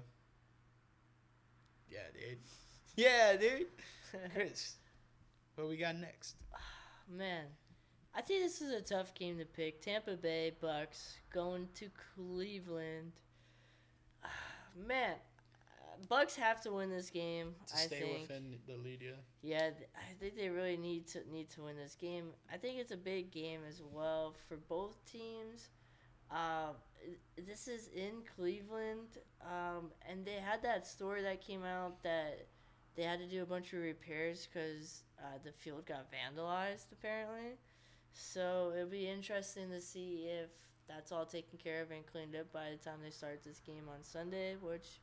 yeah, dude. Yeah, dude. Chris, what we got next? Man, I think this is a tough game to pick. Tampa Bay Bucks going to Cleveland. Man, uh, Bucks have to win this game. To I stay think. within the lead, yeah. Yeah, I think they really need to need to win this game. I think it's a big game as well for both teams. Uh, this is in Cleveland, um, and they had that story that came out that they had to do a bunch of repairs because uh, the field got vandalized apparently. So it'll be interesting to see if that's all taken care of and cleaned up by the time they start this game on Sunday, which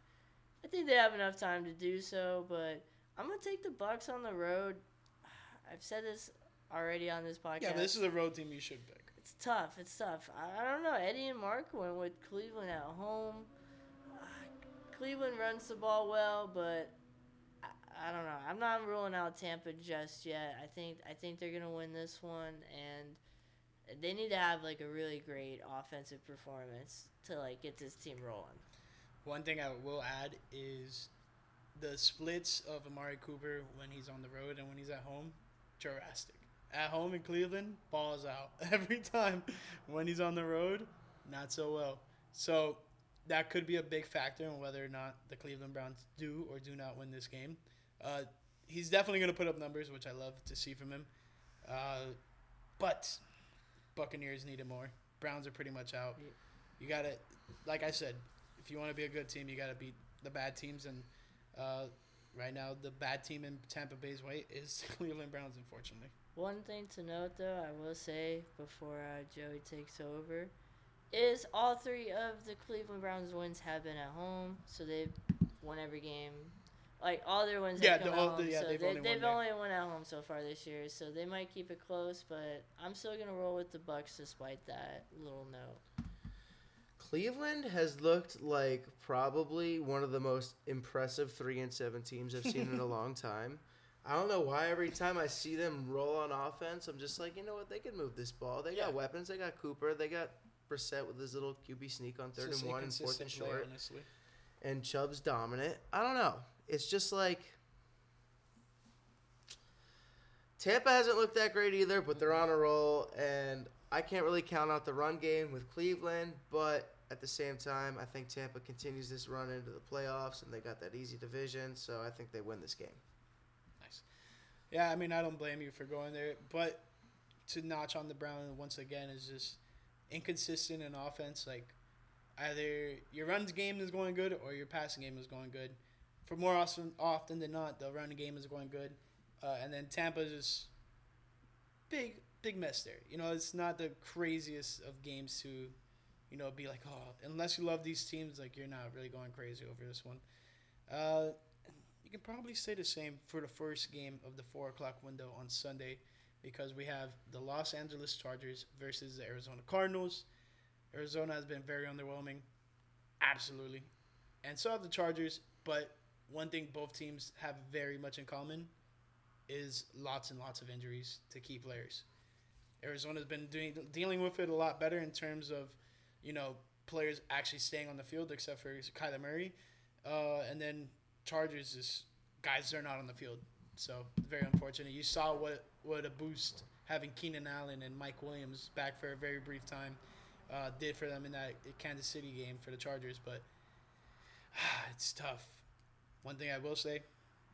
I think they have enough time to do so. But I'm gonna take the Bucks on the road. I've said this already on this podcast. Yeah, this is a road team you should pick. Tough. It's tough. I, I don't know. Eddie and Mark went with Cleveland at home. Uh, Cleveland runs the ball well, but I, I don't know. I'm not ruling out Tampa just yet. I think I think they're gonna win this one, and they need to have like a really great offensive performance to like get this team rolling. One thing I will add is the splits of Amari Cooper when he's on the road and when he's at home, drastic. At home in Cleveland, balls out every time. When he's on the road, not so well. So that could be a big factor in whether or not the Cleveland Browns do or do not win this game. Uh, he's definitely going to put up numbers, which I love to see from him. Uh, but Buccaneers need it more. Browns are pretty much out. You got to, like I said, if you want to be a good team, you got to beat the bad teams. And uh, right now, the bad team in Tampa Bay's way is Cleveland Browns, unfortunately. One thing to note, though, I will say before uh, Joey takes over, is all three of the Cleveland Browns wins have been at home, so they've won every game. Like all their wins, Yeah, have come the- at all home, the- yeah, so they've they, only they've there. only won at home so far this year. So they might keep it close, but I'm still gonna roll with the Bucks despite that little note. Cleveland has looked like probably one of the most impressive three and seven teams I've seen in a long time. I don't know why every time I see them roll on offense, I'm just like, you know what? They can move this ball. They Yeah. got weapons. They got Cooper. They got Brissett with his little QB sneak on third and one and fourth and short. honestly. And Chubb's dominant. I don't know. It's just like Tampa hasn't looked that great either, but they're on a roll, and I can't really count out the run game with Cleveland. But at the same time, I think Tampa continues this run into the playoffs, and they got that easy division, so I think they win this game. Yeah, I mean, I don't blame you for going there, but to notch on the Browns once again is just inconsistent in offense. Like either your runs game is going good or your passing game is going good. For more often often than not, the running game is going good, uh, and then Tampa is just big big mess there. You know, it's not the craziest of games to, you know, be like, oh, unless you love these teams, like you're not really going crazy over this one. Uh, you can probably say the same for the first game of the four o'clock window on Sunday, because we have the Los Angeles Chargers versus the Arizona Cardinals. Arizona has been very underwhelming, absolutely, and so have the Chargers. But one thing both teams have very much in common is lots and lots of injuries to key players. Arizona's been doing dealing with it a lot better in terms of, you know, players actually staying on the field, except for Kyler Murray, uh, and then Chargers is guys they're not on the field. So very unfortunate. You saw what what a boost having Keenan Allen and Mike Williams back for a very brief time uh, did for them in that Kansas City game for the Chargers, but it's tough. One thing I will say,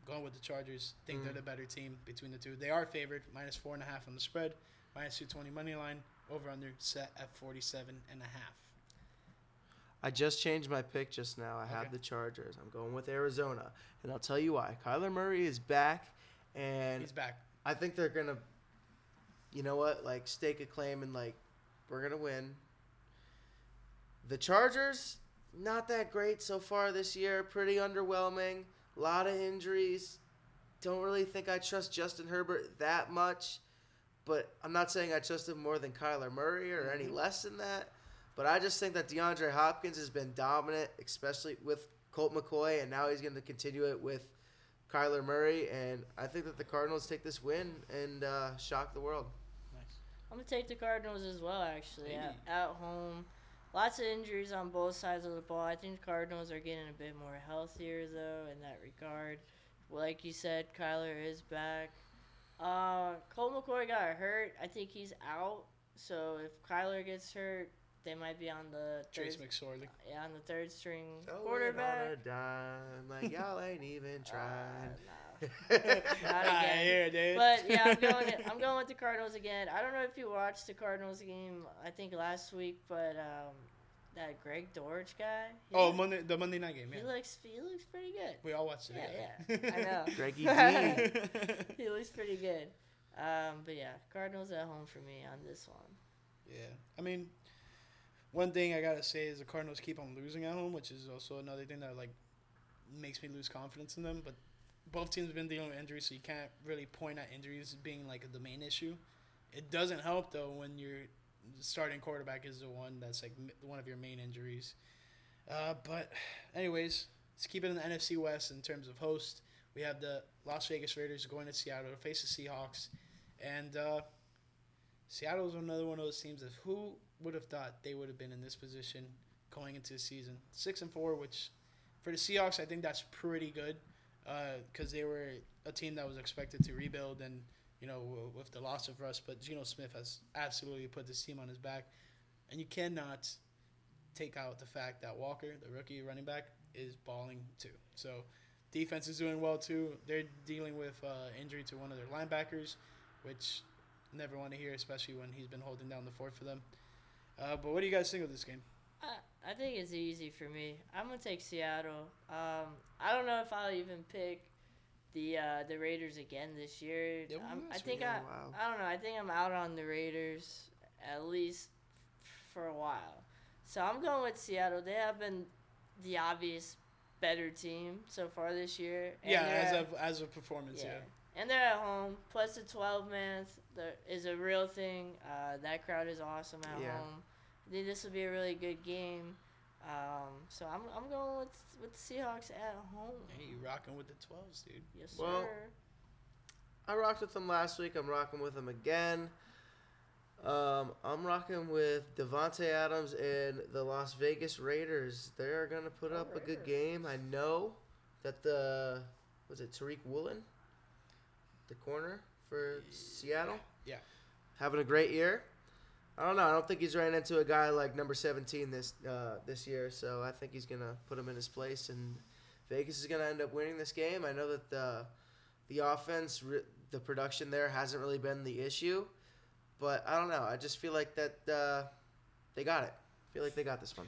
going with the Chargers, think Mm. they're the better team between the two. They are favored, minus four and a half on the spread, minus 220 money line, over under set at 47 and a half. I just changed my pick just now. I have the Chargers. I'm going with Arizona, and I'll tell you why. Kyler Murray is back, and He's back. I think they're gonna, you know what, like stake a claim and like we're gonna win. The Chargers, not that great so far this year. Pretty underwhelming. A lot of injuries. Don't really think I trust Justin Herbert that much. But I'm not saying I trust him more than Kyler Murray or any Mhm. less than that. But I just think that DeAndre Hopkins has been dominant, especially with Colt McCoy, and now he's going to continue it with Kyler Murray. And I think that the Cardinals take this win and uh, shock the world. Nice. I'm gonna take the Cardinals as well. Actually, at, Hey. at home, lots of injuries on both sides of the ball. I think the Cardinals are getting a bit more healthier though in that regard. Like you said, Kyler is back. Uh, Colt McCoy got hurt. I think he's out. So if Kyler gets hurt, they might be on the Trace third, McSorley. yeah, on the third string Going quarterback. on a dime, like y'all ain't even Uh, trying. nah. Not Ah, again. here, dude. But yeah, I'm going. I'm going with the Cardinals again. I don't know if you watched the Cardinals game. I think last week, but um, that Greg Dortch guy. oh, look- Monday, the Monday night game. He looks. He looks pretty good. We all watched it. Yeah, yeah. I know. Greggy D. He looks pretty good. Um, but yeah, Cardinals at home for me on this one. Yeah, I mean, one thing I gotta say is the Cardinals keep on losing at home, which is also another thing that like makes me lose confidence in them. But both teams have been dealing with injuries, so you can't really point at injuries being like the main issue. It doesn't help though when your starting quarterback is the one that's like one of your main injuries. Uh, but anyways, let's keep it in the NFC West in terms of host. We have the Las Vegas Raiders going to Seattle to face the Seahawks, and uh, Seattle's another one of those teams that who would have thought they would have been in this position going into the season six and four, which for the Seahawks I think that's pretty good because they were a team that was expected to rebuild and you know with the loss of Russ, but Geno Smith has absolutely put this team on his back, and you cannot take out the fact that Walker, the rookie running back, is balling too. So defense is doing well too. They're dealing with uh, injury to one of their linebackers, which never want to hear, especially when he's been holding down the fort for them. Uh, but what do you guys think of this game? I, I think it's easy for me. I'm gonna take Seattle. Um, I don't know if I'll even pick the uh, the Raiders again this year. Yeah, I'm, I that's think weird. I Wow. I don't know. I think I'm out on the Raiders at least for a while. So I'm going with Seattle. They have been the obvious better team so far this year. and yeah, as at- of as of performance, yeah. yeah. And they're at home. Plus the 12 man th- is a real thing. Uh, that crowd is awesome at Yeah. home. I think this will be a really good game. Um, so I'm, I'm going with with the Seahawks at home. Hey, you rocking with the twelves, dude. Yes, Well, sir. I rocked with them last week. I'm rocking with them again. Um, I'm rocking with Davante Adams and the Las Vegas Raiders. They're gonna put The up a good game. I know that the was it Tariq Woolen, the corner for Seattle, Yeah. having a great year. I don't know. I don't think he's ran into a guy like number 17 this uh, this year, so I think he's gonna put him in his place, and Vegas is gonna end up winning this game. I know that the the offense, re- the production there hasn't really been the issue, but I don't know. I just feel like that uh, they got it. I feel like they got this one.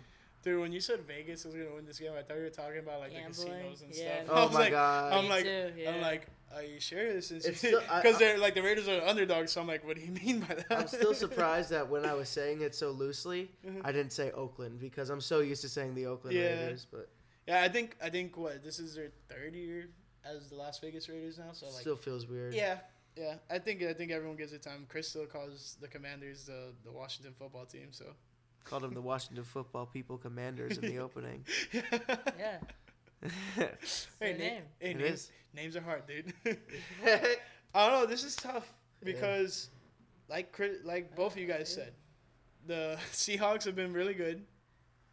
Dude, when you said Vegas was gonna win this game, I thought you were talking about like Gambling, the casinos and yeah. stuff. I Oh was my like, god! I'm Me like- too, yeah. I'm like, are you sure? Since It's because they're like the Raiders are underdogs, so I'm like, what do you mean by that? I'm still surprised that when I was saying it so loosely, Mhm. I didn't say Oakland because I'm so used to saying the Oakland Yeah. Raiders. But Yeah, I think I think what this is their third year as the Las Vegas Raiders now. So like, still feels weird. yeah, yeah. I think I think everyone gives it time. Chris still calls the Commanders the the Washington football team. So Called them the Washington Football People Commanders in the opening. yeah. it hey, na- name. hey names, is. names are hard, dude. I don't know. This is tough Yeah. because, like Chris- like both of you guys said, the Seahawks have been really good,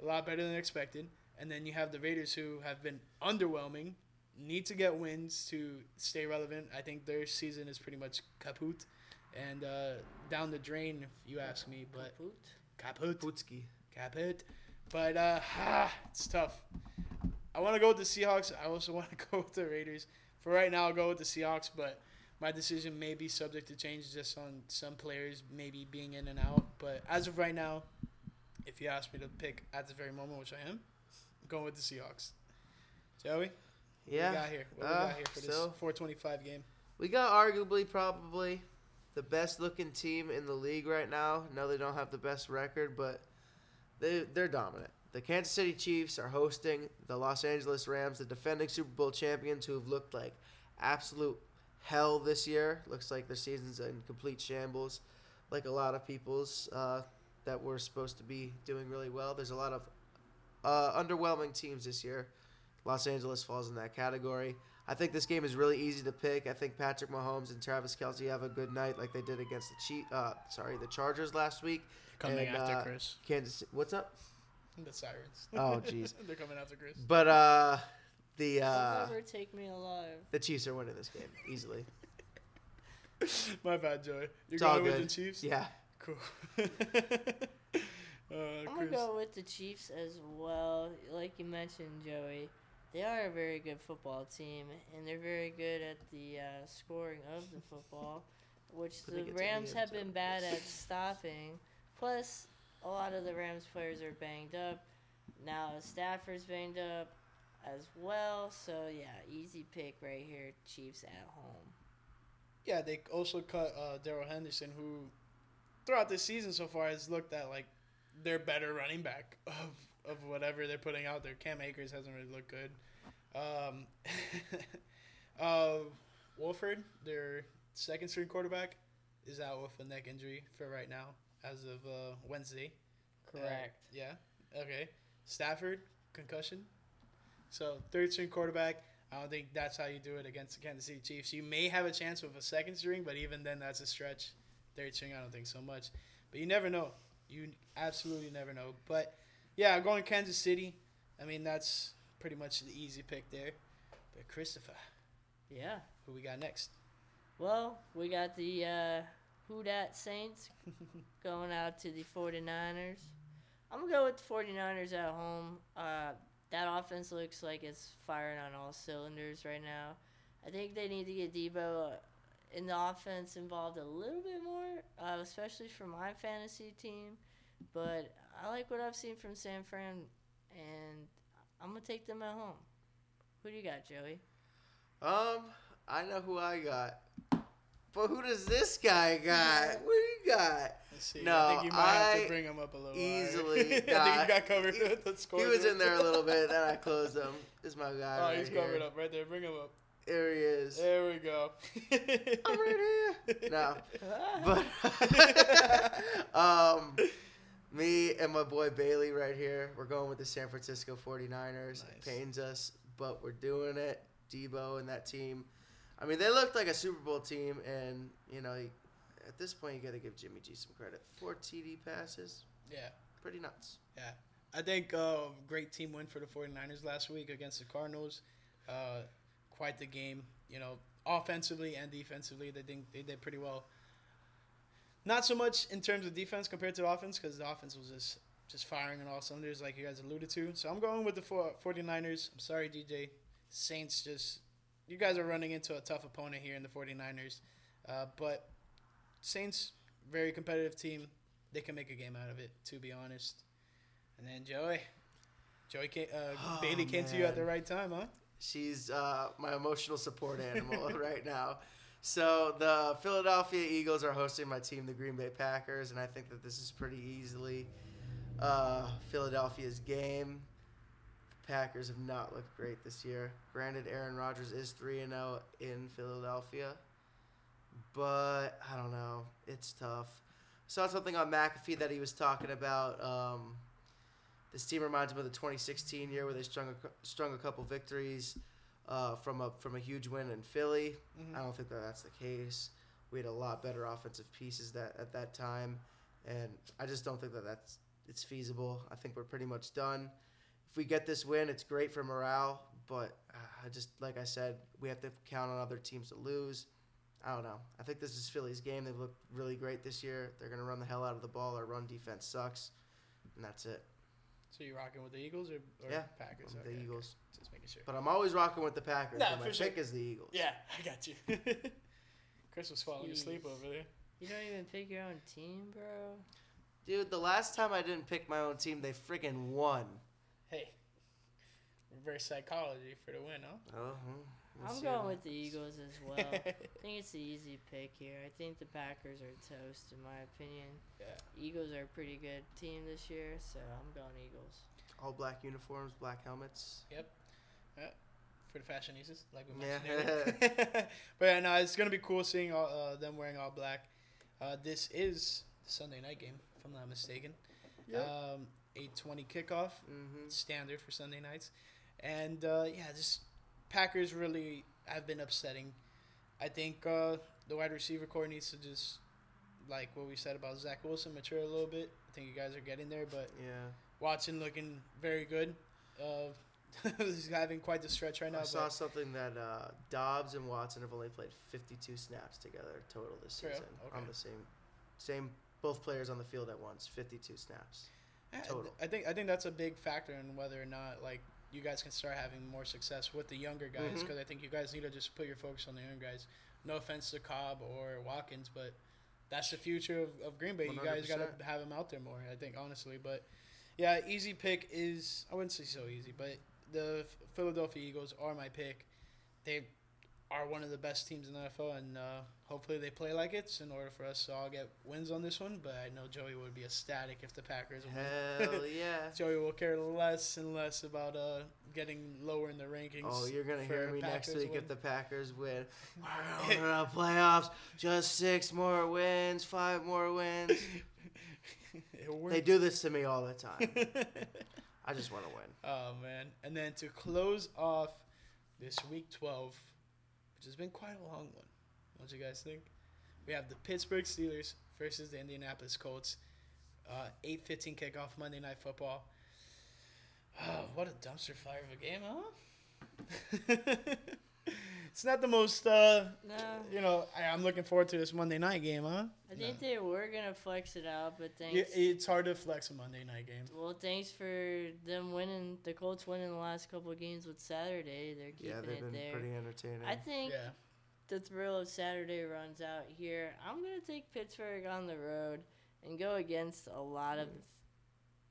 a lot better than expected, and then you have the Raiders who have been underwhelming, need to get wins to stay relevant. I think their season is pretty much kaput, and uh, down the drain, if you ask me. But Boot. Kaput, Putski. kaput. But uh, ah, it's tough. I want to go with the Seahawks. I also want to go with the Raiders. For right now, I'll go with the Seahawks, but my decision may be subject to change just on some players maybe being in and out. But as of right now, if you ask me to pick at this very moment, which I am, I'm going with the Seahawks. Joey, Yeah. what we got here? What we uh, got here for this so- 425 game? We got arguably probably the best looking team in the league right now. No, they don't have the best record, but they they're dominant. The Kansas City Chiefs are hosting the Los Angeles Rams, the defending Super Bowl champions who have looked like absolute hell this year. Looks like their season's in complete shambles, like a lot of people's uh, that were supposed to be doing really well. There's a lot of uh, underwhelming teams this year. Los Angeles falls in that category. I think this game is really easy to pick. I think Patrick Mahomes and Travis Kelce have a good night, like they did against the Chief, uh, sorry, the Chargers last week. Coming And, after uh, Chris. Kansas, what's up? The Sirens. Oh, jeez. They're coming after Chris. But uh, the uh, They'll never take me alive. the Chiefs are winning this game easily. My bad, Joey. You're It's all going with good. the Chiefs? Yeah, Cool. uh, I'm gonna Chris. go with the Chiefs as well. Like you mentioned, Joey, they are a very good football team, and they're very good at the uh, scoring of the football, which the Rams have been bad at stopping. Plus, a lot of the Rams players are banged up. Now Stafford's banged up as well, so yeah, easy pick right here. Chiefs at home. Yeah, they also cut uh, Darrell Henderson, who throughout the season so far has looked at like their better running back of of whatever they're putting out there. Cam Akers hasn't really looked good. Um, uh, Wolford, their second string quarterback, is out with a neck injury for right now as of uh, Wednesday. Uh, Correct. yeah. Okay. Stafford concussion. So third string quarterback. I don't think that's how you do it against the Kansas City Chiefs. You may have a chance with a second string, but even then, that's a stretch. Third string, I don't think so much. But you never know. You absolutely never know. But yeah, going to Kansas City. I mean, that's pretty much the easy pick there. But Christopher, Yeah. who we got next? Well, we got the uh, Who Dat Saints going out to the 49ers. I'm going to go with the 49ers at home. Uh, that offense looks like it's firing on all cylinders right now. I think they need to get Deebo in the offense involved a little bit more, uh, especially for my fantasy team. But I like what I've seen from San Fran, and I'm going to take them at home. Who do you got, Joey? Um, I know who I got. But who does this guy got? What do you got? Let's see. No, I think you might have to bring him up a little easily- higher. I think nah, you got covered he- with the score. He was in there a little bit, then I closed him. This is my guy. Oh, right he's here. covered up right there. Bring him up. There he is. There we go. I'm right here. No, but um, me and my boy Bailey right here. We're going with the San Francisco 49ers. Nice. It pains us, but we're doing it. Deebo and that team. I mean, they looked like a Super Bowl team, and you know, at this point, you got to give Jimmy G some credit. Four TD passes, yeah. pretty nuts. Yeah. I think uh, great team win for the 49ers last week against the Cardinals. Uh, quite the game, you know, offensively and defensively. They think they did pretty well. Not so much in terms of defense compared to offense because the offense was just just firing on all cylinders like you guys alluded to. So I'm going with the 49ers. I'm sorry, DJ. Saints just you guys are running into a tough opponent here in the 49ers. Uh, but Saints very competitive team. They can make a game out of it, to be honest. And then Joey, Joey, came, uh, Oh, Bailey came to you at the right time, huh? She's uh, my emotional support animal right now. So the Philadelphia Eagles are hosting my team, the Green Bay Packers, and I think that this is pretty easily uh, Philadelphia's game. The Packers have not looked great this year. Granted, Aaron Rodgers is three and zero in Philadelphia, but I don't know. It's tough. Saw something on McAfee that he was talking about. Um, this team reminds him of the 2016 year where they strung a, strung a couple victories uh, from a from a huge win in Philly. Mhm. I don't think that that's the case. We had a lot better offensive pieces that at that time, and I just don't think that that's it's feasible. I think we're pretty much done. If we get this win, it's great for morale, but uh, I just like I said, we have to count on other teams to lose. I don't know. I think this is Philly's game. They've looked really great this year. They're gonna run the hell out of the ball. Our run defense sucks, and that's it. So you rocking with the Eagles or, or Yeah, Packers? Okay, the. Eagles. Just sure. But I'm always rocking with the Packers. Nah, but my for sure. pick is the Eagles. Yeah, I got you. Chris was falling asleep over there. You don't even pick your own team, bro. Dude, the last time I didn't pick my own team, they freaking won. Hey, reverse psychology for the win, huh? Uh-huh. We'll I'm going with the Eagles as well. I think it's the easy pick here. I think the Packers are toast, in my opinion. Yeah. Eagles are a pretty good team this year, so I'm going Eagles. all black uniforms, black helmets. For the fashionistas, like we Yeah. mentioned. earlier. but yeah, no, it's gonna be cool seeing all, uh, them wearing all black. Uh, this is the Sunday night game, if I'm not mistaken. Yeah. Um, 8:20 kickoff, Mm-hmm. standard for Sunday nights, and uh, yeah, just Packers really have been upsetting. I think uh, the wide receiver core needs to just like what we said about Zach Wilson, mature a little bit. I think you guys are getting there, but Yeah. Watson looking very good. Uh, he's having quite the stretch right now. I saw something that uh, Doubs and Watson have only played 52 snaps together total this season on the same, same both players on the field at once. 52 snaps. Yeah, I- total. I think I think that's a big factor in whether or not like you guys can start having more success with the younger guys because I think you guys need to just put your focus on the younger guys. No offense to Cobb or Watkins, but that's the future of, of Green Bay. You guys got to have him out there more. I think honestly, but yeah, easy pick is I wouldn't say so easy, but the Philadelphia Eagles are my pick. They are one of the best teams in the NFL, and uh, hopefully they play like it in order for us to all get wins on this one. But I know Joey would be ecstatic if the Packers win. Hell yeah. Joey will care less and less about uh getting lower in the rankings. Oh, you're gonna hear me next week win. if the Packers win. We're in the playoffs. Just six more wins, five more wins. They do this to me all the time. I just want to win. oh man! And then to close off this week 12, which has been quite a long one. What do you guys think? We have the Pittsburgh Steelers versus the Indianapolis Colts. Uh, 8:15 kickoff Monday Night Football. Oh, what a dumpster fire of a game, huh? it's not the most, uh, No, you know. I, I'm looking forward to this Monday night game, huh? I think they were gonna flex it out, but Yeah, thanks. it's hard to flex a Monday night game. well, thanks for them winning. The Colts winning the last couple of games with Saturday. They're keeping Yeah, they've it been there. pretty entertaining. I think Yeah. the thrill of Saturday runs out here. I'm gonna take Pittsburgh on the road and go against a lot of,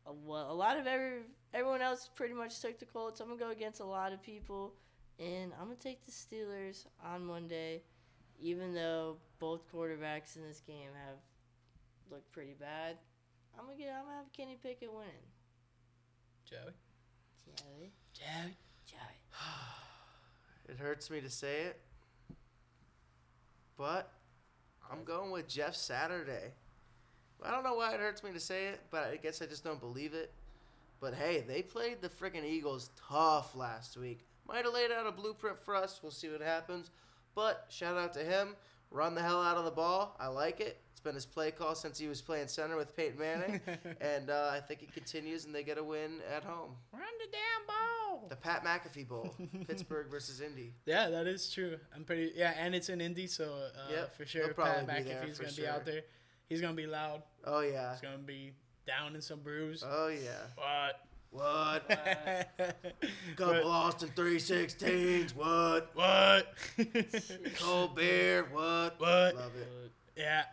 a, a lot of every everyone else pretty much took the Colts. I'm gonna go against a lot of people, and I'm gonna take the Steelers on Monday, even though both quarterbacks in this game have looked pretty bad. I'm gonna get. I'm gonna have Kenny Pickett winning. Joey. Joey, Joey. Joey. It hurts me to say it, but I'm going with Jeff Saturday. I don't know why it hurts me to say it, but I guess I just don't believe it. But hey, they played the freaking Eagles tough last week. Might have laid out a blueprint for us. We'll see what happens. But shout out to him. Run the hell out of the ball. I like it. It's been his play call since he was playing center with Peyton Manning. and uh, I think it continues, and they get a win at home. Run the damn ball. The Pat McAfee Bowl, Pittsburgh versus Indy. Yeah, that is true. I'm pretty. Yeah, and it's in Indy, so uh, Yep, for sure, probably Pat be there McAfee's gonna be sure. out there. He's gonna be loud. Oh yeah. He's gonna be down in some brews. Oh yeah. what? What? Couple Austin 316s. What? what? Cold beer. What? What? Love it. Yeah,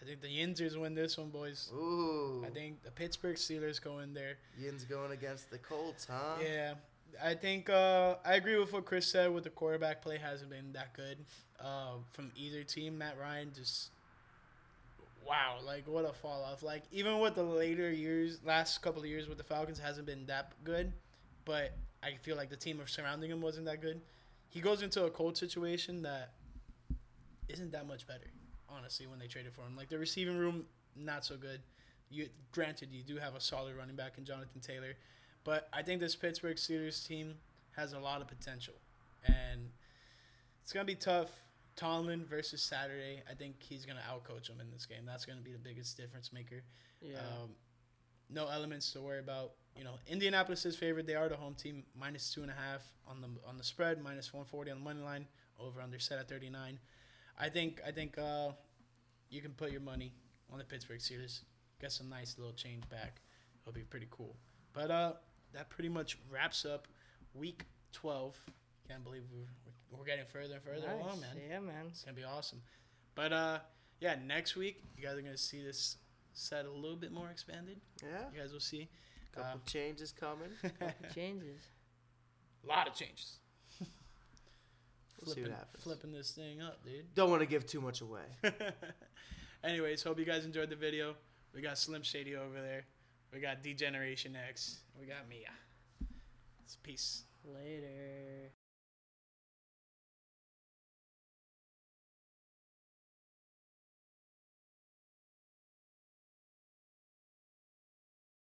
I think the Yinzers win this one, boys. Ooh. I think the Pittsburgh Steelers go in there. Yin's going against the Colts, huh? Yeah, I think uh, I agree with what Chris said. With the quarterback play hasn't been that good uh, from either team. Matt Ryan just wow, like what a fall off. Like even with the later years, last couple of years with the Falcons hasn't been that good, but I feel like the team of surrounding him wasn't that good. He goes into a cold situation that isn't that much better, honestly. When they traded for him, like the receiving room, not so good. You granted you do have a solid running back in Jonathan Taylor, but I think this Pittsburgh Steelers team has a lot of potential. and it's gonna be tough. Tomlin versus Saturday. I think he's gonna outcoach him in this game. That's gonna be the biggest difference maker. Yeah. Um, no elements to worry about. You know, Indianapolis is favored. They are the home team, minus two and a half on the on the spread, minus one forty on the money line. Over under set at thirty nine. I think I think uh, you can put your money on the Pittsburgh Steelers. Get some nice little change back. It'll be pretty cool. But uh, that pretty much wraps up week twelve. Can't believe we're we're getting further and further nice. along, man. Yeah, man. It's gonna be awesome. But uh, yeah, next week you guys are gonna see this set a little bit more expanded. Yeah, You guys will see couple Um, changes coming. Changes. a lot of changes. We'll see what flipping, happens. flipping this thing up, dude. Don't want to give too much away. Anyways, hope you guys enjoyed the video. We got Slim Shady over there. We got D-Generation X. We got Mia. It's peace. Later.